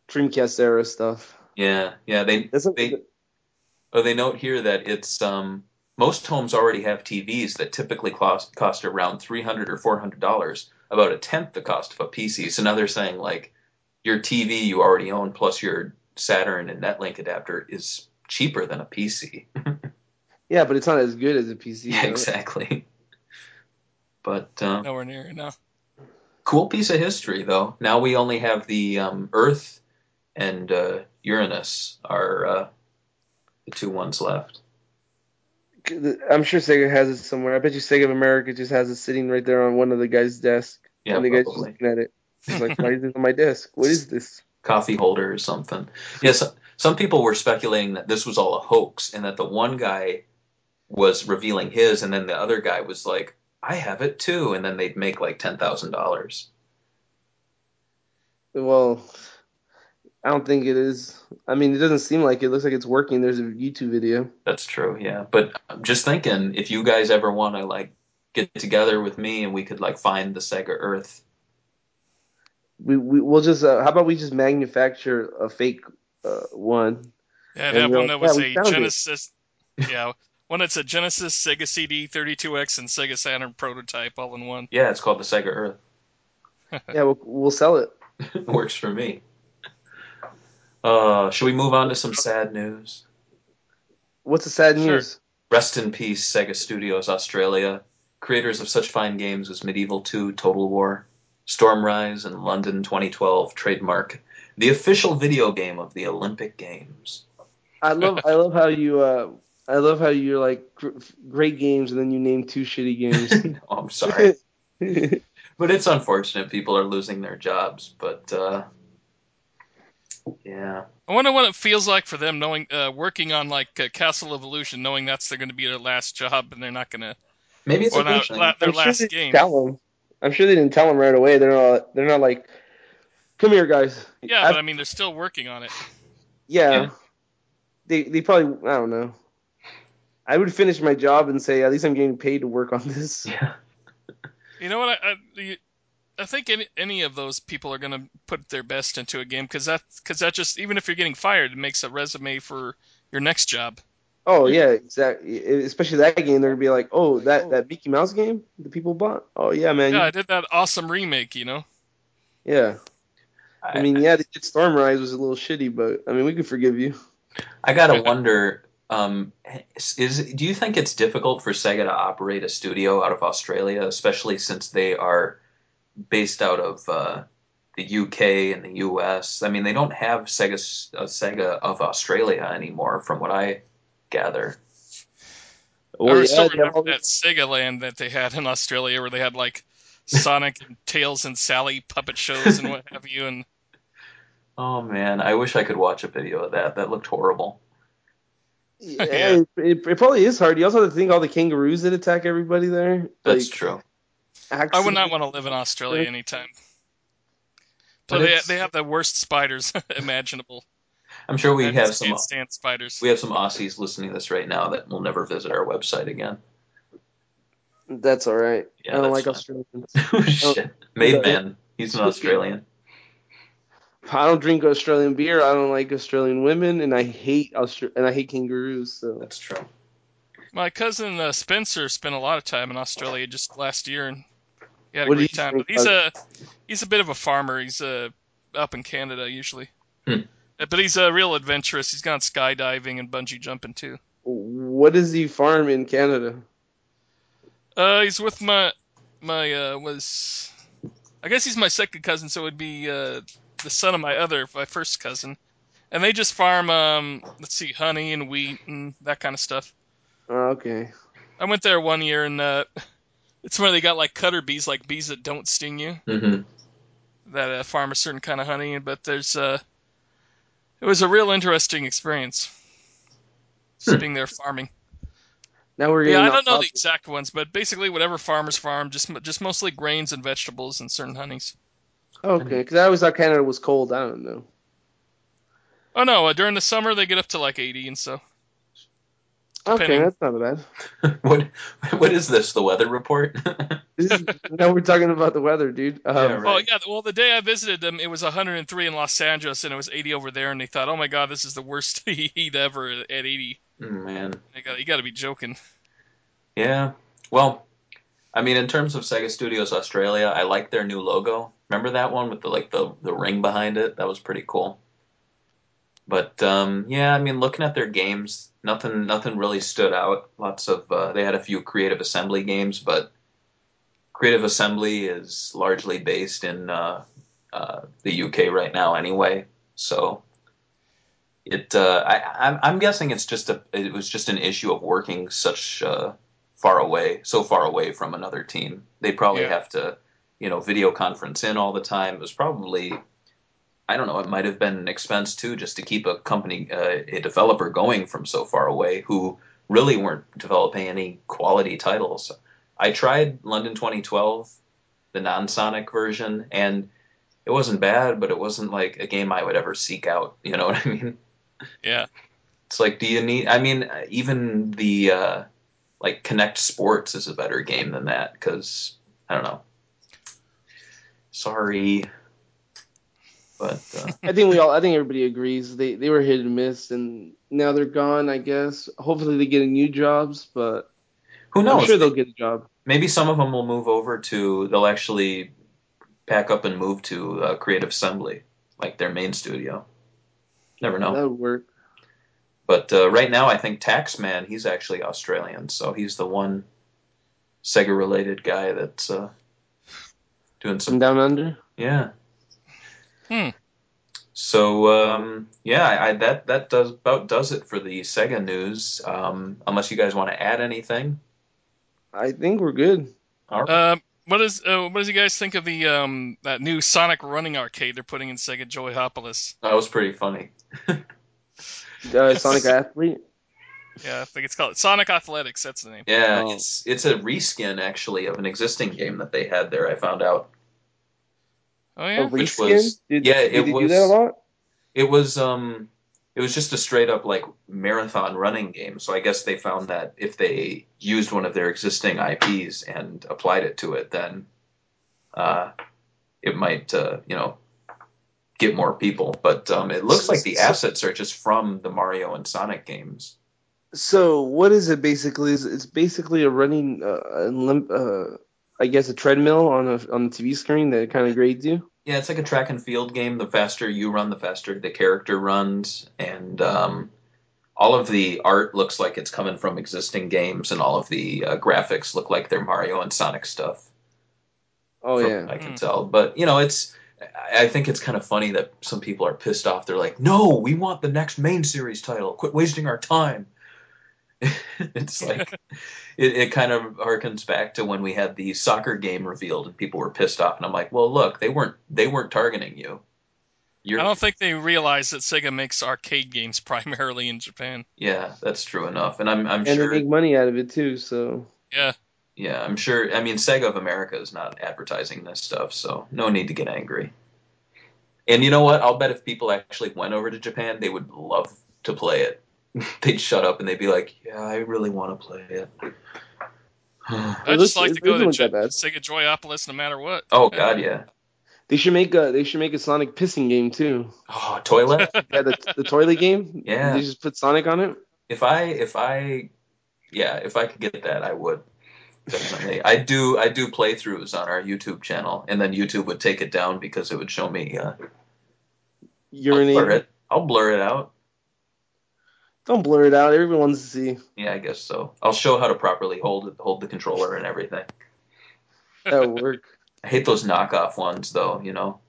Dreamcast era stuff. yeah, yeah. They That's a, they oh they note here that it's um most homes already have TVs that typically cost cost around three hundred or four hundred dollars, about a tenth the cost of a PC. So now they're saying like your TV you already own plus your Saturn and NetLink adapter is cheaper than a PC. yeah, but it's not as good as a PC. yeah, though. exactly. But um, Nowhere near enough. cool piece of history though. Now we only have the um, Earth and uh, Uranus are uh, the two ones left. I'm sure Sega has it somewhere. I bet you Sega of America just has it sitting right there on one of the guy's desk, Yeah, and the guy's just looking at it. He's like, "Why is this on my desk? What is this?" Coffee holder or something. Yes, some people were speculating that this was all a hoax and that the one guy was revealing his, and then the other guy was like, "I have it too," and then they'd make like ten thousand dollars. Well, I don't think it is. I mean, it doesn't seem like it. it looks like it's working. There's a YouTube video. That's true, yeah. But I'm just thinking, if you guys ever want to like get together with me and we could like find the Sega Earth, We, we we'll just uh, how about we just manufacture a fake uh, one? Yeah, And that we're one like, that was "Yeah, a found it." Genesis. Yeah, one that's a Genesis, Sega CD, 32X, and Sega Saturn prototype all in one. yeah, it's called the Sega Earth. Yeah, we'll, we'll sell it. Works for me. Uh, should we move on to some sad news? What's the sad Sure. news? Rest in peace, Sega Studios Australia, creators of such fine games as Medieval 2, Total War, Stormrise, and London 2012 trademark, the official video game of the Olympic Games. I love I love how you uh I love how you're like gr- great games and then you name two shitty games. oh, I'm sorry. but it's unfortunate people are losing their jobs, but uh, yeah. I wonder what it feels like for them knowing, uh, working on like uh, Castle Evolution, knowing that's they're going to be their last job and they're not going to, Maybe it's or not, la- their I'm sure last they game. Tell them. I'm sure they didn't tell them right away. They're not. They're not like, come here, guys. Yeah, I- but I mean, they're still working on it. yeah. Yeah. They they probably I don't know. I would finish my job and say at least I'm getting paid to work on this. Yeah. You know what? I, I, I think any, any of those people are going to put their best into a game because that because that just even if you're getting fired, it makes a resume for your next job. Oh yeah, exactly. Especially that game, they're gonna be like, oh that that Mickey Mouse game the people bought. Oh yeah, man. Yeah, I did that awesome remake. You know. yeah. I mean, yeah, the Stormrise was a little shitty, but I mean, we could forgive you. I gotta wonder. Um, is do you think it's difficult for Sega to operate a studio out of Australia, especially since they are based out of uh, the UK and the US? I mean, they don't have Sega uh, Sega of Australia anymore, from what I gather. Well, I still yeah, they have all remember that Sega Land that they had in Australia where they had like Sonic and Tails and Sally puppet shows and what have you. And Oh man, I wish I could watch a video of that. That looked horrible. Yeah, Yeah. It, it probably is hard. You also have to think all the kangaroos that attack everybody there. That's Like, true. I would not want to live in Australia anytime. But So they they have the worst spiders imaginable. I'm sure we I have some can't stand spiders. we have some Aussies listening to this right now that will never visit our website again. That's all right. Yeah, I don't like fine. Australians. Shit. Made man. He's an Australian. I don't drink Australian beer. I don't like Australian women, and I hate Austra- and I hate kangaroos. So That's true. My cousin uh, Spencer spent a lot of time in Australia just last year, and he had a What do great time. But he's a he's a bit of a farmer. He's uh, up in Canada usually, Hmm. Uh, but he's a real adventurous. He's gone skydiving and bungee jumping too. what does he farm in Canada? Uh, he's with my my uh was I guess he's my second cousin, so it would be uh the son of my other my first cousin, and they just farm um let's see honey and wheat and that kind of stuff. Oh, okay. I went there one year and uh, it's where they got like cutter bees, like bees that don't sting you, hmm that uh, farm a certain kind of honey. But there's uh, it was a real interesting experience. Just Hmm. there farming. Now we're Yeah, I don't know the exact ones, but basically whatever farmers farm, just just mostly grains and vegetables and certain honeys. Okay, because I always thought Canada was cold. I don't know. Oh no, uh, during the summer they get up to like 80 and so. Okay, that's not bad. what what is this? The weather report? This is, now we're talking about the weather, dude. Um, Yeah, right. Well, yeah. Well, the day I visited them, it was 103 in Los Angeles, and it was 80 over there, and they thought, "Oh my God, this is the worst heat ever at 80." Mm, Man, got, you got to be joking. yeah. Well, I mean, in terms of Sega Studios Australia, I like their new logo. Remember that one with the like the the ring behind it? That was pretty cool. But um, yeah, I mean, looking at their games, nothing nothing really stood out. Lots of uh, they had a few Creative Assembly games, but Creative Assembly is largely based in uh, uh, the UK right now, anyway. So it, uh, I, I'm, I'm guessing it's just a, it was just an issue of working such uh, far away, so far away from another team. They probably Yeah. have to, you know, video conference in all the time. It was probably, I don't know, it might have been an expense too, just to keep a company, uh, a developer going from so far away who really weren't developing any quality titles. I tried London 2012, the non-Sonic version, and it wasn't bad, but it wasn't like a game I would ever seek out. You know what I mean? Yeah. It's like, do you need? I mean, even the uh, like Kinect Sports is a better game than that because I don't know. Sorry, but uh, I think we all, I think everybody agrees they they were hit and miss, and now they're gone. I guess. Hopefully they get new jobs, but who knows? I'm sure they'll get a job. Maybe some of them will move over to. They'll actually pack up and move to uh, Creative Assembly, like their main studio. Never know. That would work. But uh, right now, I think Taxman, he's actually Australian, so he's the one Sega-related guy that's uh, doing From some. down under. Yeah. Hmm. So um, yeah, I, I, that that does about does it for the Sega news. Um, unless you guys want to add anything. I think we're good. All right. Um, what is uh, what does you guys think of the um that new Sonic running arcade they're putting in Sega Joyopolis? that was pretty funny. Uh, Sonic Athlete. Yeah, I think it's called Sonic Athletics. That's the name. Yeah, Oh. it's it's a reskin actually of an existing game that they had there. I found out Oh yeah. Which reskin? was- did, yeah, did it they do was- that a lot? it was um it was just a straight up like marathon running game. So I guess they found that if they used one of their existing IPs and applied it to it, then uh, it might uh, you know get more people. But um, it looks like the assets are just from the Mario and Sonic games. So what is it basically? Is it's basically a running, uh, a lim- uh, I guess a treadmill on a on the TV screen that kind of grades you. Yeah, it's like a track and field game. The faster you run, the faster the character runs, and um, all of the art looks like it's coming from existing games, and all of the uh, graphics look like they're Mario and Sonic stuff. Oh from yeah. what I can Hmm. tell. But you know, it's I I think it's kind of funny that some people are pissed off. They're like, "No, we want the next main series title. Quit wasting our time." it's like it, it kind of harkens back to when we had the soccer game revealed and people were pissed off, and I'm like, "Well, look, they weren't they weren't targeting you. You're I don't think they realize that Sega makes arcade games primarily in Japan. yeah, that's true enough, and I'm I'm and sure they make money out of it too. So Yeah. Yeah, I'm sure. I mean, Sega of America is not advertising this stuff, so no need to get angry. And you know what? I'll bet if people actually went over to Japan, they would love to play it. they'd shut up and they'd be like, "Yeah, I really want to play it." I just like to go to isn't J- that. Sega Joyopolis no matter what. oh God, yeah. they should make a they should make a Sonic pissing game too. Oh, toilet. Yeah, the the toilet game. Yeah. They just put Sonic on it. if I, if I, yeah, if I could get that, I would. Definitely. I do. I do playthroughs on our YouTube channel, and then YouTube would take it down because it would show me. Uh, I'll blur it. I'll blur it out. Don't blur it out. Everyone wants to see. Yeah, I guess so. I'll show how to properly hold it, hold the controller and everything. That would work. I hate those knockoff ones, though. You know,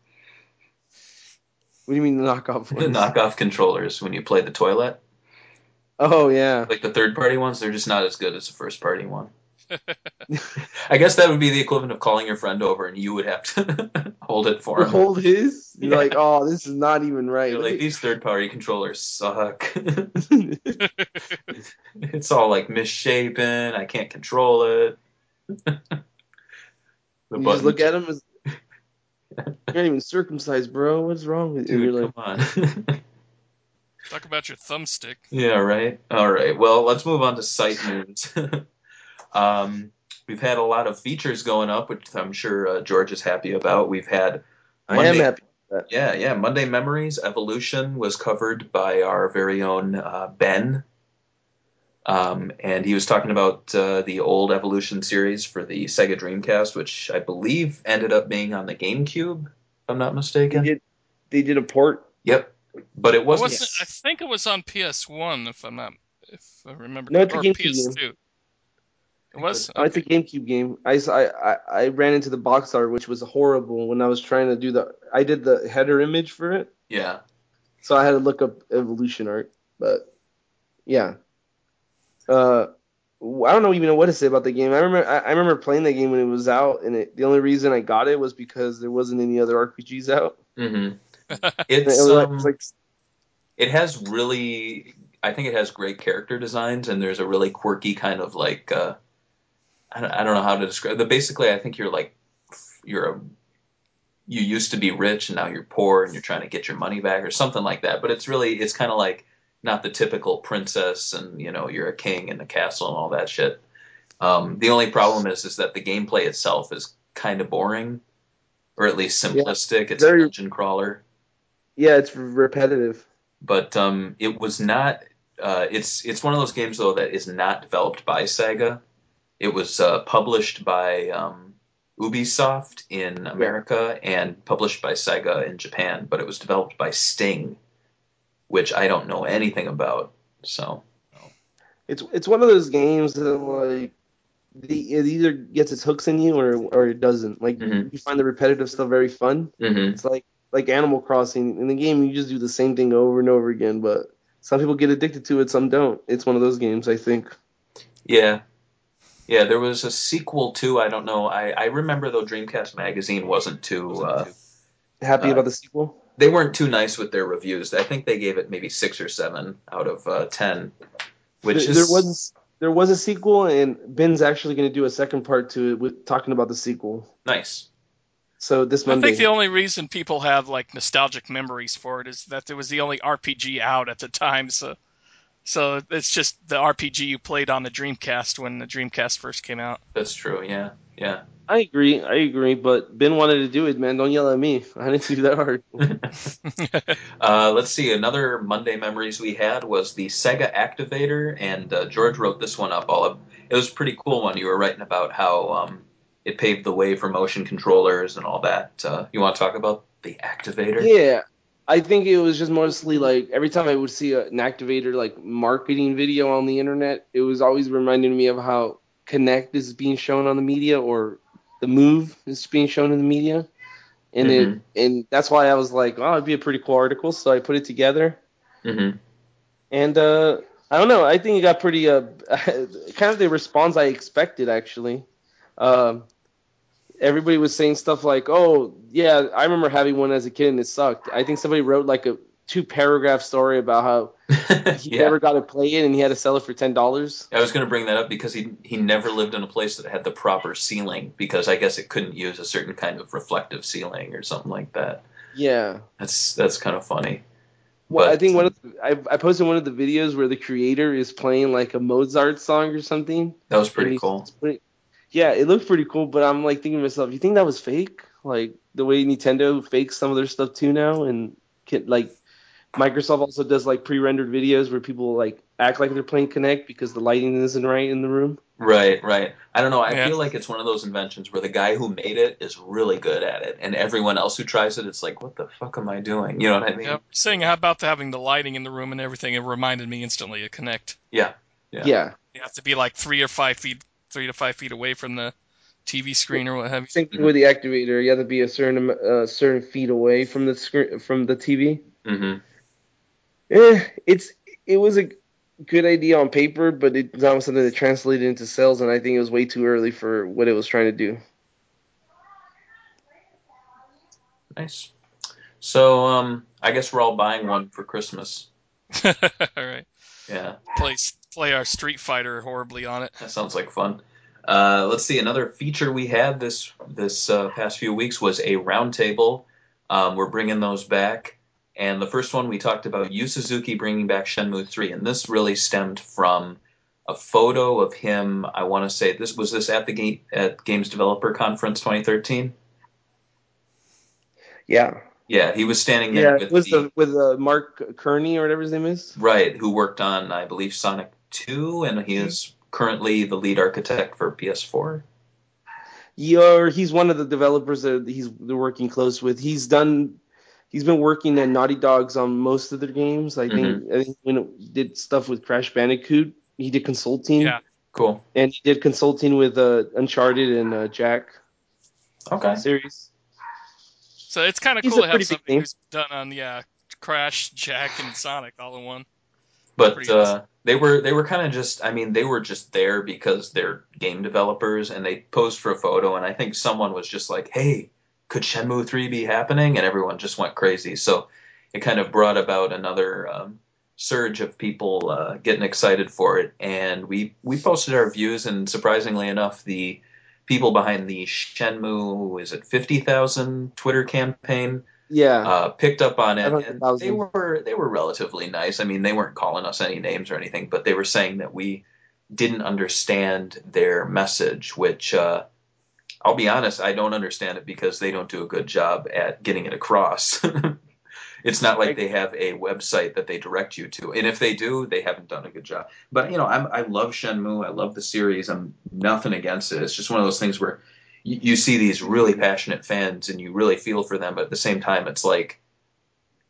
What do you mean the knockoff the knockoff controllers when you play the toilet, Oh yeah. like the third-party ones, they're just not as good as the first-party one. I guess that would be the equivalent of calling your friend over, and you would have to hold it for him. Hold his. You're Yeah. like, oh, this is not even right. You're like these third-party controllers suck. it's all like misshapen. I can't control it. the you just look at him as you're not even circumcised, bro. What's wrong with you? Dude, You're like, come on. Talk about your thumbstick. Yeah, right. All right. Well, let's move on to site news. Um, we've had a lot of features going up, which I'm sure uh, George is happy about. We've had I am Monday- happy. Yeah, yeah. Monday Memories Evolution was covered by our very own uh, Ben. Um, and he was talking about uh, the old Evolution series for the Sega Dreamcast, which I believe ended up being on the GameCube, if I'm not They mistaken. did. They did a port. Yep. But it It wasn't. wasn't, I think it was on PS1, if I'm not, if I remember. No, it's a or GameCube PS2. It was. Oh, it's a GameCube game. I, I I ran into the box art, which was horrible when I was trying to do the. I did the header image for it, yeah. so I had to look up evolution art. But yeah, uh, I don't know even know what to say about the game. I remember I, I remember playing the game when it was out, and it, the only reason I got it was because there wasn't any other RPGs out. hmm It's, it, was like, um, it's like it has really i think it has great character designs and there's a really quirky kind of like uh i don't, I don't know how to describe but basically i think you're like you're a you used to be rich and now you're poor and you're trying to get your money back or something like that but it's really it's kind of like not the typical princess and you know you're a king in the castle and all that shit um, the only problem is is that the gameplay itself is kind of boring or at least simplistic it's Very- a dungeon crawler yeah, it's repetitive. but um, it was not. Uh, it's it's one of those games though that is not developed by Sega. It was uh, published by um, Ubisoft in America and published by Sega in Japan, but it was developed by Sting, which I don't know anything about. So It's it's one of those games that like the, it either gets its hooks in you or or it doesn't. Like Mhm. you find the repetitive stuff very fun. mhm. It's like like Animal Crossing in the game you just do the same thing over and over again, but some people get addicted to it, some don't. It's one of those games, I think. yeah, yeah. There was a sequel too. I don't know. I I remember though Dreamcast magazine wasn't too. Uh, Happy Uh, about the sequel? they weren't too nice with their reviews. I think they gave it maybe six or seven out of uh, ten. which there, is there was there was a sequel, and Ben's actually going to do a second part to it with talking about the sequel. nice. So this Monday. I Monday. think the only reason people have like nostalgic memories for it is that it was the only RPG out at the time. So, so it's just the RPG you played on the Dreamcast when the Dreamcast first came out. That's true. Yeah, yeah. I agree, I agree, but Ben wanted to do it, man. Don't yell at me. I didn't do that hard. Uh, let's see. Another Monday memories we had was the Sega Activator, and uh, George wrote this one up. All of, it was a pretty cool one. You were writing about how um, it paved the way for motion controllers and all that. Uh, you want to talk about the Activator? Yeah, I think it was just mostly like every time I would see a, an activator like marketing video on the internet, it was always reminding me of how Kinect is being shown on the media or the Move is being shown in the media, and Mhm. it and that's why I was like, oh, it'd be a pretty cool article, so I put it together, hmm and uh, I don't know, I think it got pretty uh, kind of the response I expected actually. Um, everybody was saying stuff like, "Oh, yeah, I remember having one as a kid and it sucked." I think somebody wrote like a two paragraph story about how he yeah. never got to play it and he had to sell it for ten dollars. I was going to bring that up because he he never lived in a place that had the proper ceiling because I guess it couldn't use a certain kind of reflective ceiling or something like that. Yeah. That's that's kind of funny. Well, I think one of the, I, I posted one of the videos where the creator is playing like a Mozart song or something. That was pretty cool. Yeah, it looked pretty cool, but I'm like thinking to myself, you think that was fake? Like the way Nintendo fakes some of their stuff too now, and can, like Microsoft also does like pre-rendered videos where people like act like they're playing Kinect because the lighting isn't right in the room. Right, right. I don't know. I Yeah. feel like it's one of those inventions where the guy who made it is really good at it, and everyone else who tries it, it's like, what the fuck am I doing? You know what I mean? Yep. Saying how about having the lighting in the room and everything, it reminded me instantly of Kinect. Yeah. Yeah. Yeah, You have to be like three or five feet, three to five feet away from the TV screen or what have you. same with the activator. You have to be a certain uh, certain feet away from the screen from the TV. hmm Eh, it's it was a good idea on paper, but it's not something that translated into sales, and I think it was way too early for what it was trying to do. Nice. So, um, I guess we're all buying one for Christmas. All right. Yeah, Play play our Street Fighter horribly on it. that sounds like fun. Uh, let's see. Another feature we had this this uh, past few weeks was a roundtable. Um, we're bringing those back, and the first one we talked about Yu Suzuki bringing back Shenmue 3, and this really stemmed from a photo of him. I want to say this was this at the game at Games Developer Conference 2013. Yeah, Yeah, he was standing there yeah. with It was the, the with uh, Mark Cerny or whatever his name is. right who worked on I believe Sonic 2, and he is currently the lead architect for PS4. Yeah, or he's one of the developers that he's working close with. He's done. He's been working at Naughty Dogs on most of their games. I think. I think when it did stuff with Crash Bandicoot, he did consulting. Yeah. Cool. And he did consulting with uh, Uncharted and uh, Jak Okay. series. So it's kind of cool a to have somebody name. who's done on yeah Crash, Jak, and Sonic all in one. But uh, they were they were kind of just I mean they were just there because they're game developers and they posed for a photo and I think someone was just like hey could Shenmue 3 be happening? and everyone just went crazy. So it kind of brought about another um, surge of people uh, getting excited for it. And we we posted our views and surprisingly enough the people behind the Shenmue is it 50,000 Twitter campaign Yeah. uh, picked up on it. And they were they were relatively nice. I mean, they weren't calling us any names or anything, but they were saying that we didn't understand their message. Which uh, I'll be honest, I don't understand it because they don't do a good job at getting it across. it's not like they have a website that they direct you to, and if they do, they haven't done a good job. But you know, I'm, I love Shenmue. I love the series. I'm nothing against it. It's just one of those things where you, see these really passionate fans and you really feel for them, but at the same time, it's like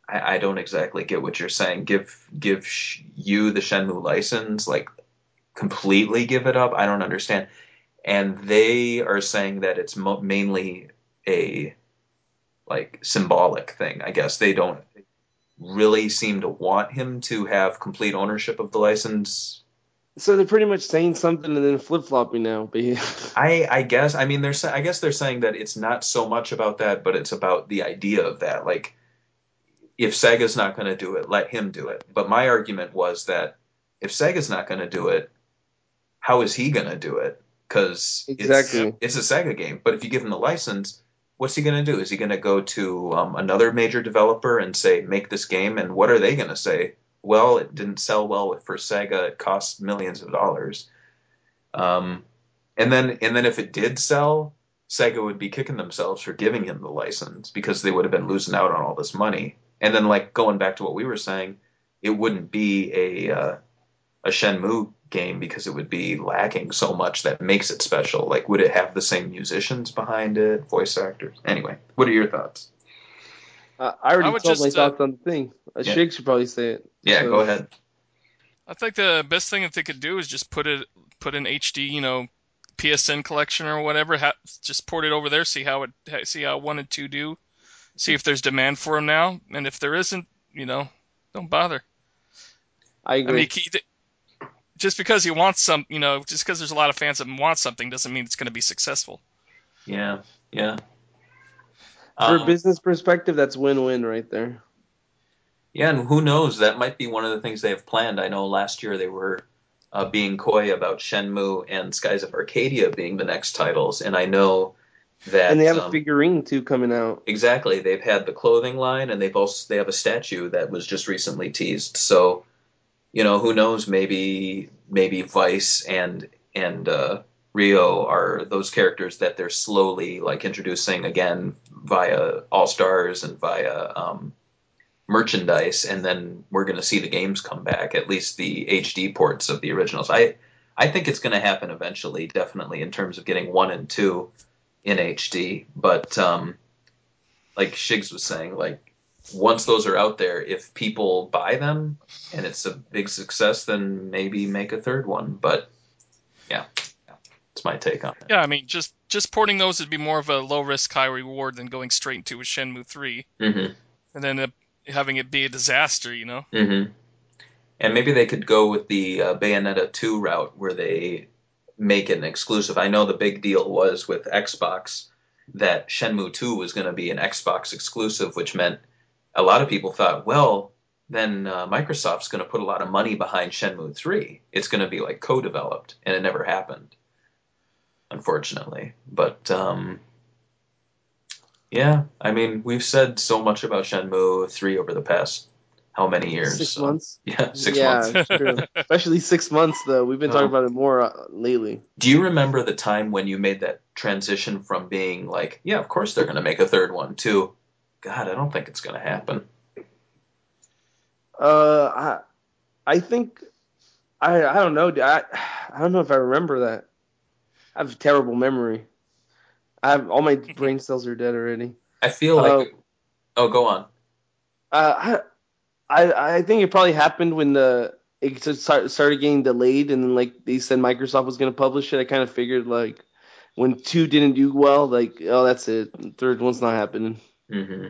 I, I don't exactly get what you're saying. Give give sh- you the Shenmue license, like completely give it up. I don't understand. And they are saying that it's mo- mainly a like symbolic thing. I guess they don't really seem to want him to have complete ownership of the license so they're pretty much saying something and then flip flopping now. But yeah. I, I guess I mean they're I guess they're saying that it's not so much about that, but it's about the idea of that. Like, if Sega's not going to do it, let him do it. But my argument was that if Sega's not going to do it, how is he going to do it? Because Exactly. it's, it's a Sega game. But if you give him the license, what's he going to do? Is he going to go to um, another major developer and say, make this game? And what are they going to say? Well, it didn't sell well for Sega. It cost millions of dollars. Um, and then, and then if it did sell, Sega would be kicking themselves for giving him the license because they would have been losing out on all this money. And then, like going back to what we were saying, it wouldn't be a uh, a Shenmue game because it would be lacking so much that makes it special. Like, would it have the same musicians behind it, voice actors? Anyway, what are your thoughts? Uh, I already I would told my uh, thoughts on the thing. Uh, Yeah. Shig should probably say it. Yeah, So- go ahead. I think the best thing that they could do is just put it put in HD, you know, PSN collection or whatever. Ha- just port it over there, see how it see how one and two do, see if there's demand for them now, and if there isn't, you know, don't bother. I I agree. mean, he, just because you want some, you know, just because there's a lot of fans that want something doesn't mean it's going to be successful. Yeah, yeah. For Um, a business perspective, that's win-win right there. Yeah, and who knows? That might be one of the things they have planned. I know last year they were uh, being coy about Shenmue and Skies of Arcadia being the next titles, and I know that And they have a um, figurine too coming out. exactly they've had the clothing line, and they've also they have a statue that was just recently teased. So, you know, who knows? Maybe maybe Vice and and uh, Ryo are those characters that they're slowly like introducing again via All Stars and via um, merchandise, and then we're going to see the games come back, at least the HD ports of the originals. I I think it's going to happen eventually, definitely in terms of getting one and two in HD. But um, like Shigs was saying, like once those are out there, if people buy them and it's a big success, then maybe make a third one. But yeah, yeah it's my take on it. Yeah, I mean, just just porting those would be more of a low risk, high reward than going straight into a Shenmue three, Mm-hmm. and then having it be a disaster. You know. Mm-hmm. And maybe they could go with the uh, Bayonetta 2 route where they make it an exclusive. I know the big deal was with Xbox that Shenmue 2 was going to be an Xbox exclusive, which meant a lot of people thought, well, then uh, Microsoft's going to put a lot of money behind Shenmue 3. It's going to be like co developed, and it never happened, unfortunately. But um, yeah, I mean, we've said so much about Shenmue 3 over the past how many years? Six so- months. Yeah, six yeah, months. true. Especially six months though. We've been talking about it more uh, lately. Do you remember the time when you made that transition from being like, yeah, of course they're going to make a third one, to, God, I don't think it's going to happen? Uh, I, I think, I, I don't know. I, I don't know if I remember that. I have a terrible memory. I have all my brain cells are dead already. I feel like. oh, go on. Uh, I, I, I think it probably happened when the it started getting delayed, and then like they said Microsoft was going to publish it. I kind of figured like when two didn't do well, like oh that's it, third one's not happening. Mm-hmm.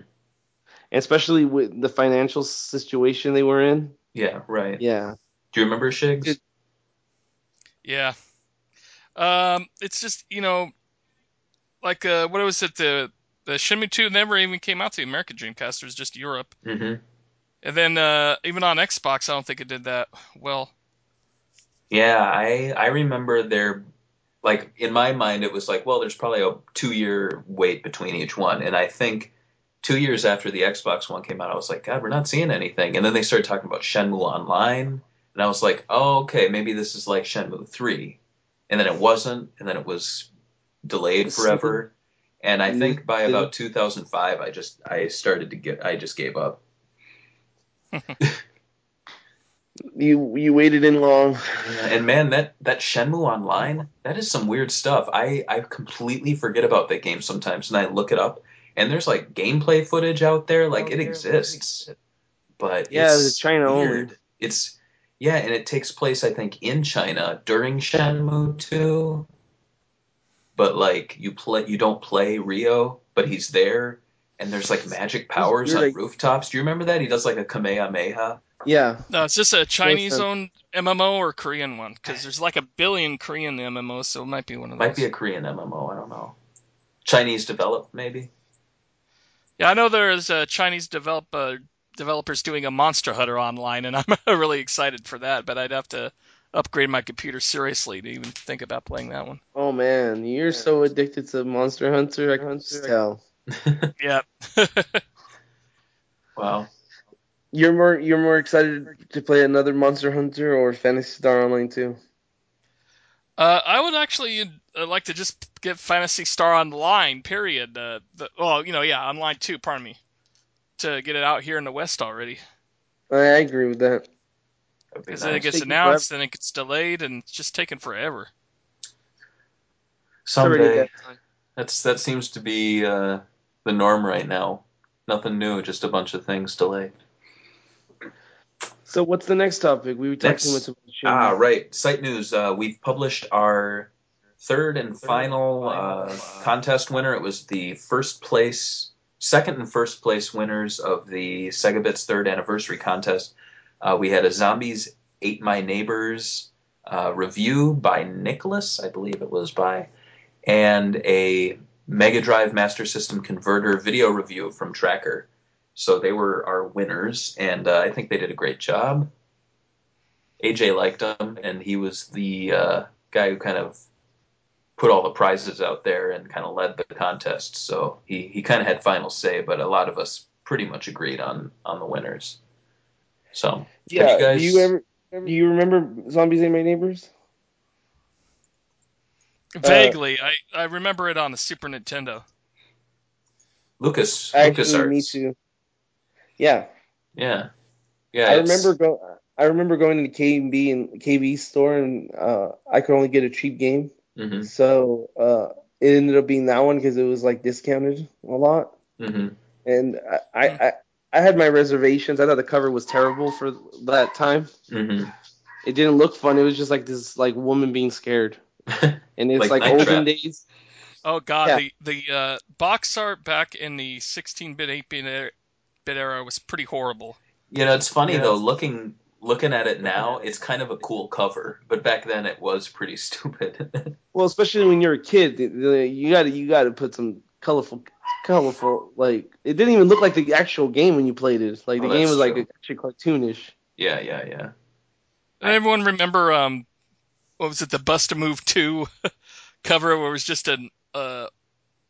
And especially with the financial situation they were in. Yeah, right. Yeah, Do you remember Shigs? Yeah. Um, it's just you know, like uh, what was it? The the Shenmue two never even came out to the American Dreamcast. It was just Europe. hmm And then uh, even on Xbox, I don't think it did that well. Yeah, I I remember there, like in my mind, it was like, well, there's probably a two year wait between each one, and I think two years after the Xbox One came out, I was like, God, we're not seeing anything, and then they started talking about Shenmue Online, and I was like, oh, okay, maybe this is like Shenmue Three, and then it wasn't, and then it was delayed forever, and I think by about 2005, I just I started to get I just gave up. you you waited in long. And man, that that Shenmue Online, that is some weird stuff. I I completely forget about that game sometimes, and I look it up, and there's like gameplay footage out there, like it exists, but Yeah, it's it's China weird. only. It's yeah, and it takes place, I think, in China during Shenmue 2. But like you play, you don't play Ryo, but he's there, and there's like magic powers weird, on like- rooftops. Do you remember that? He does like a Kamehameha. Yeah, No, it's just a Chinese sense. owned MMO or Korean one because there's like a billion Korean MMOs, so it might be one of those. Might be a Korean MMO. I don't know. Chinese developed, maybe. Yeah, I know there's a Chinese develop uh, developers doing a Monster Hunter online, and I'm really excited for that. But I'd have to upgrade my computer seriously to even think about playing that one. Oh man, you're so addicted to Monster Hunter. I can just tell. yeah. wow. You're more you're more excited to play another Monster Hunter or Phantasy Star Online too. Uh, I would actually uh, like to just get Phantasy Star Online. Period. Uh, the, well, you know, yeah, online too. Pardon me. To get it out here in the West already. I agree with that. That'd be Because then it gets Taking announced, then it gets delayed, and it's just taking forever. Someday. that. That's that seems to be uh, the norm right now. Nothing new, just a bunch of things delayed. So what's the next topic? We were talking Next- about some Ah, right. Site news. Uh, we've published our third and final uh, contest winner. It was the first place, second and first place winners of the Segabits third anniversary contest. Uh, we had a Zombies Ate My Neighbors uh, review by Nicholas, I believe it was by, and a Mega Drive Master System Converter video review from Tracker. So they were our winners, and uh, I think they did a great job. AJ liked them, and he was the uh, guy who kind of put all the prizes out there and kind of led the contest. So he, he kind of had final say, but a lot of us pretty much agreed on on the winners. So Yeah. You guys- Do you ever? Do you remember Zombies Ate My Neighbors? Vaguely, I, I remember it on the Super Nintendo. Lucas, Actually, LucasArts, me too. Yeah, yeah, yeah. I it's- remember going. I remember going to the KB and KB store, and uh, I could only get a cheap game, Mhm, so uh, it ended up being that one because it was like discounted a lot. mhm. And I, I, I, I had my reservations. I thought the cover was terrible for that time. Mhm. It didn't look fun. It was just like this like woman being scared, and it's Like like, olden Trap. days. Oh God, Yeah. the the uh, box art back in the 16-bit, 8-bit era, bit era was pretty horrible. You know, it's funny Yeah. though. Looking looking at it now, it's kind of a cool cover, but back then it was pretty stupid. Well, especially when you're a kid, the- the- you got to you got to put some colorful, colorful. Like it didn't even look like the actual game when you played it. Like the Oh, game that's was like true. actually cartoonish. yeah, yeah, yeah. And everyone remember um, what was it, the Bust a Move 2 cover, where it was just an uh,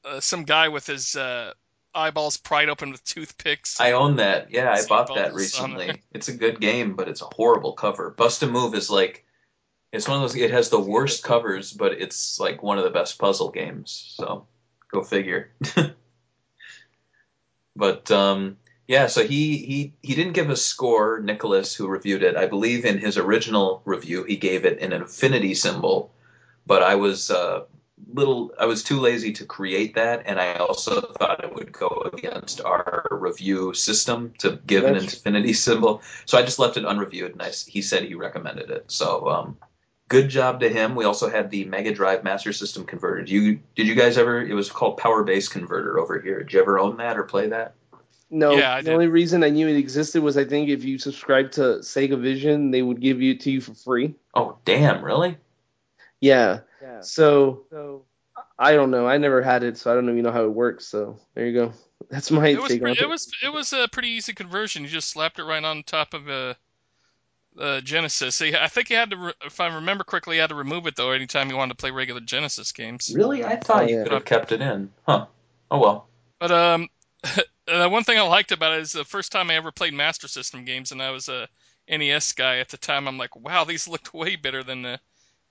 uh, some guy with his uh, eyeballs pried open with toothpicks. I own that. Yeah, I bought that recently. It's a good game, but it's a horrible cover. Bust a Move is like it's one of those. It has the worst covers, but it's like one of the best puzzle games. So go figure. but um, yeah, so he he he didn't give a score. Nicholas, who reviewed it, I believe in his original review, he gave it an infinity symbol. But I was uh, little I was too lazy to create that, and I also thought it would go against our review system to give an infinity symbol. So I just left it unreviewed, and I he said he recommended it. So um, good job to him. We also had the Mega Drive Master System converter. Did you did you guys ever? It was called Power Base Converter over here. Did you ever own that or play that? No, Yeah, the did. only reason I knew it existed was I think if you subscribed to Sega Vision, they would give it to you for free. Oh damn! Really? Yeah. So, so I don't know. I never had it, so I don't even know how it works. So there you go. That's my it was take on pre- it. it was it was a pretty easy conversion. You just slapped it right on top of a. Uh, Genesis. So I think you had to, re- if I remember correctly, you had to remove it though anytime you wanted to play regular Genesis games. Really? I thought Oh, you yeah. could have kept it in. Huh? Oh well. But um, uh, one thing I liked about it is the first time I ever played Master System games, and I was a NES guy at the time. I'm like, wow, these looked way better than the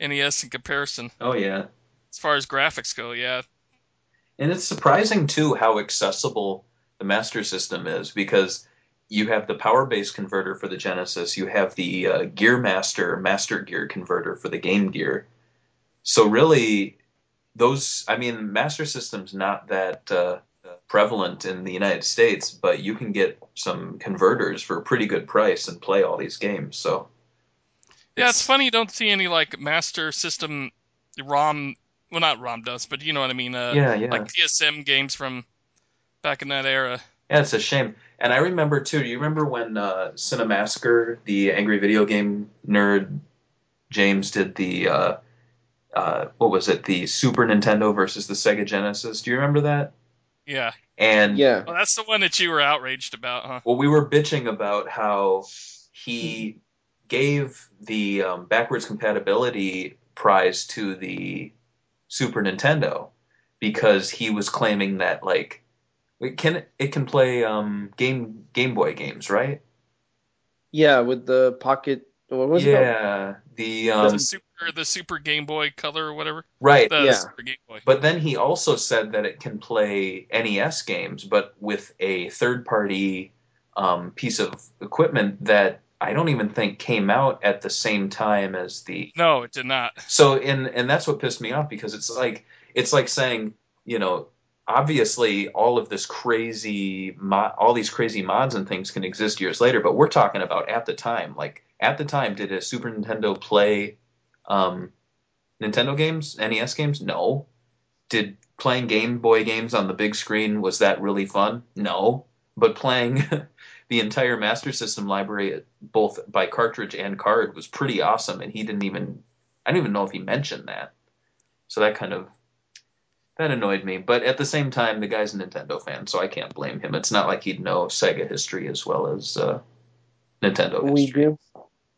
NES in comparison Oh yeah. as far as graphics go. Yeah, And it's surprising too how accessible the Master System is because you have the Power Base converter for the Genesis, you have the uh, Gear Master Master Gear converter for the Game Gear. So really, those I mean, Master System's not that uh, prevalent in the United States, but you can get some converters for a pretty good price and play all these games. So yeah. It's funny you don't see any like Master System ROM. Well, not ROM does, but you know what I mean. Uh, yeah, yeah. Like PSM games from back in that era. Yeah, it's a shame. And I remember too. Do you remember when uh, Cinemassacre, the angry video game nerd, James did the uh, uh, what was it? The Super Nintendo versus the Sega Genesis. Do you remember that? Yeah, And Yeah. Well, that's the one that you were outraged about, huh? well, we were bitching about how he gave the um, backwards compatibility prize to the Super Nintendo because he was claiming that like it can it can play um, game Game Boy games, right? Yeah, with the pocket. What was it? yeah, the the um, super the Super Game Boy Color or whatever. right. The Yeah. Super Game Boy. But then he also said that it can play NES games, but with a third party um, piece of equipment that I don't even think came out at the same time as the. No, it did not. So and and that's what pissed me off because it's like it's like saying you know obviously all of this crazy mo- all these crazy mods and things can exist years later, but we're talking about at the time. Like at the time, did a Super Nintendo play um, Nintendo games, NES games? No. Did playing Game Boy games on the big screen was that really fun? No. But playing the entire Master System library, both by cartridge and card, was pretty awesome. And he didn't even, I don't even know if he mentioned that. So that kind of, that annoyed me. But at the same time, the guy's a Nintendo fan, so I can't blame him. It's not like he'd know Sega history as well as uh, Nintendo We history. do.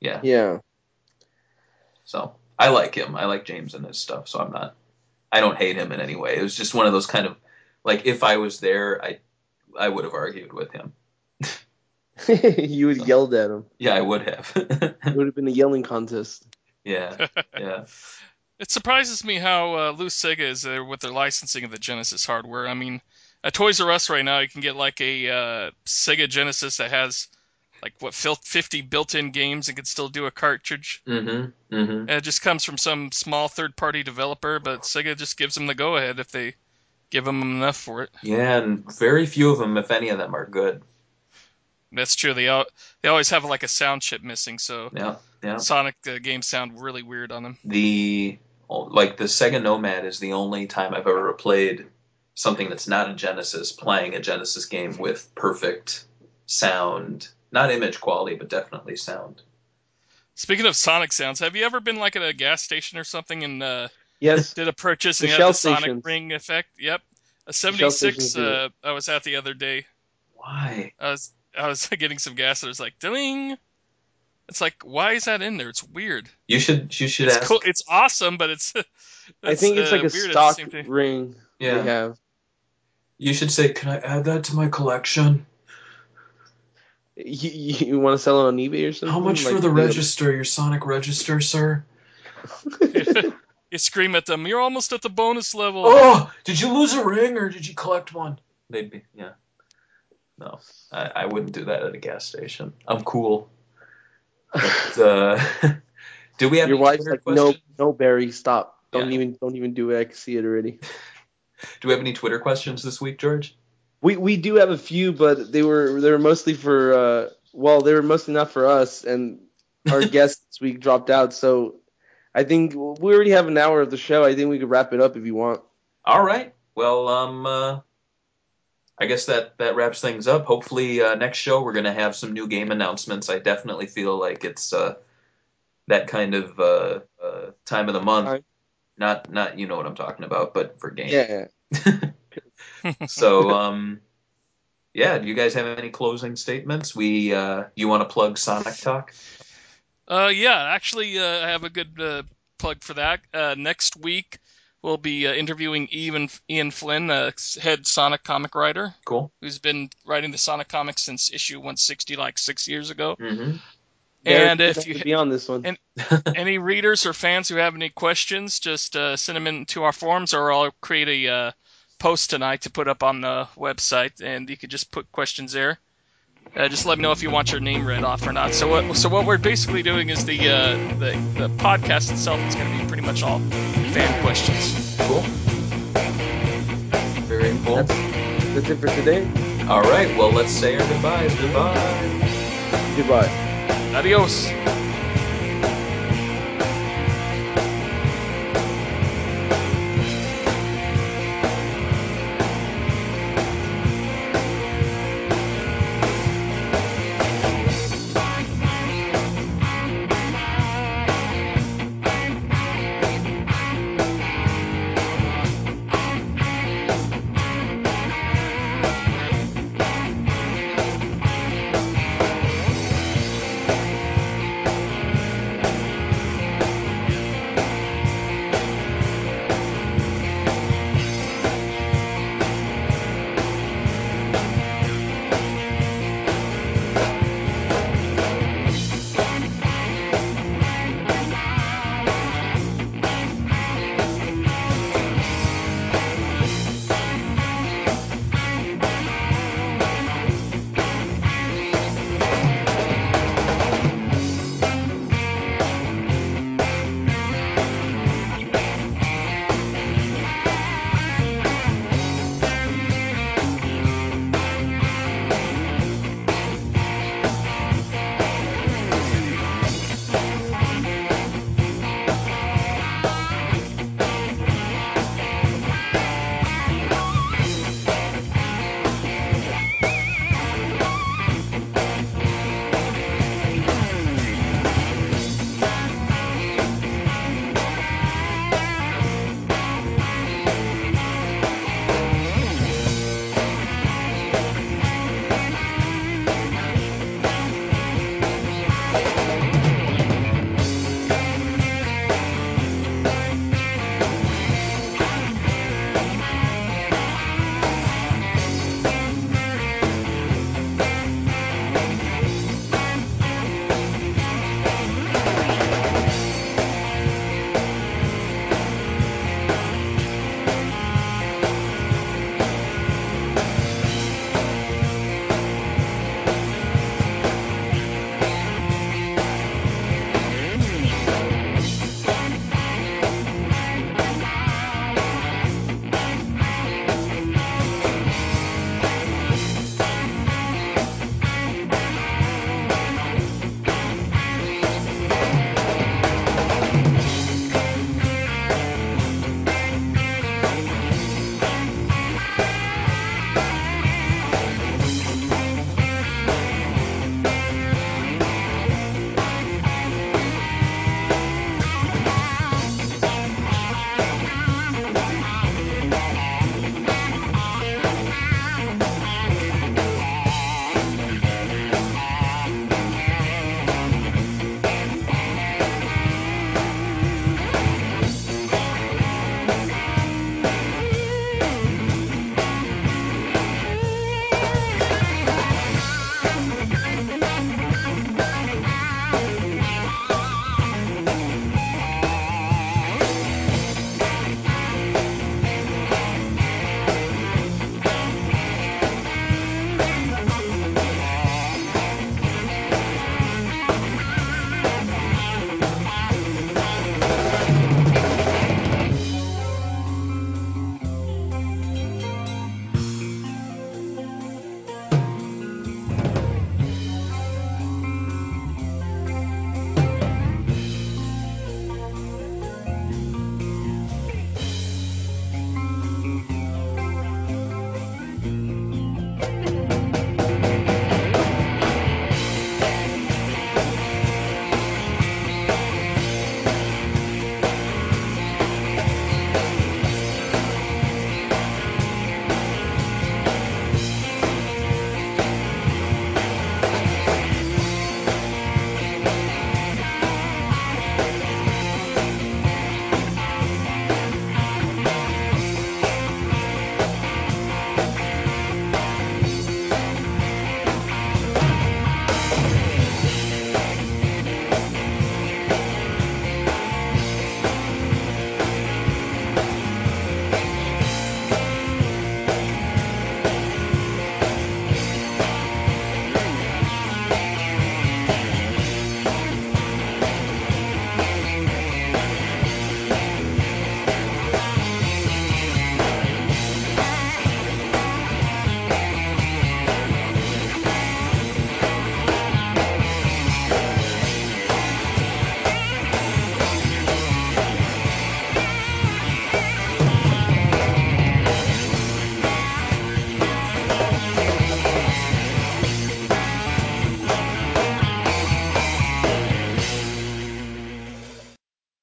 Yeah. Yeah. So I like him. I like James and his stuff. So I'm not. I don't hate him in any way. It was just one of those kind of like if I was there, I I would have argued with him. you would yelled at him. Yeah, I would have. It would have been a yelling contest. yeah, yeah. It surprises me how uh, loose Sega is there with their licensing of the Genesis hardware. I mean, at Toys R Us right now, you can get like a uh, Sega Genesis that has like what 50 built-in games and can still do a cartridge. Mm-hmm. Mm-hmm. It just comes from some small third-party developer, but Sega just gives them the go-ahead if they give them enough for it. Yeah, and very few of them, if any of them, are good. That's true. They they always have like a sound chip missing, so Yeah, yeah. Sonic uh, games sound really weird on them. The like the Sega Nomad is the only time I've ever played something that's not a Genesis playing a Genesis game with perfect sound, not image quality, but definitely sound. Speaking of Sonic sounds, have you ever been like at a gas station or something and uh, Yes. did a purchase The and had Shell the Sonic stations. ring effect? Yep. A 76 uh, I was at the other day. Why? I was I was getting some gas and it was like ding. It's like why is that in there? It's weird. You should you should It's ask. cool. It's awesome, but it's. I think it's uh, like a weird at the stock ring Yeah. they have. You should say, "Can I add that to my collection?" You, you want to sell it on eBay or something? How much for the yeah. register? Your Sonic register, sir? you scream at them. You're almost at the bonus level. Oh, did you lose a ring or did you collect one? They'd be, yeah. No, I, I wouldn't do that at a gas station. I'm cool. But, uh, do we have Your wife's Twitter like, no, questions? no, Barry, stop. Don't Yeah. even, don't even do it. I can see it already. Do we have any Twitter questions this week, George? We we do have a few, but they were they were mostly for uh, well, they were mostly not for us, and our guest this week dropped out. So I think we already have an hour of the show. I think we could wrap it up if you want. All right. Well, um, uh, I guess that that wraps things up. Hopefully, uh, next show we're gonna have some new game announcements. I definitely feel like it's uh, that kind of uh, uh, time of the month. Time. Not not you know what I'm talking about, but for games. Yeah. So, um, yeah. Do you guys have any closing statements? We uh, you want to plug Sonic Talk? Uh, yeah, actually, uh, I have a good uh, plug for that. Uh, next week, we'll be uh, interviewing Ian, Ian Flynn, uh, head Sonic comic writer, Cool. who's been writing the Sonic comics since issue 160, like six years ago. Mm-hmm. And if you you have to be on this one, any readers or fans who have any questions, just uh, send them into our forums, or I'll create a uh, post tonight to put up on the website, and you could just put questions there. Uh, just let me know if you want your name read off or not. So what? So what we're basically doing is the uh, the, the podcast itself is going to be pretty much all fan questions. Cool. Very cool. that's, that's it for today. All right. Well, let's say our goodbyes. Goodbye. Goodbye. Adios.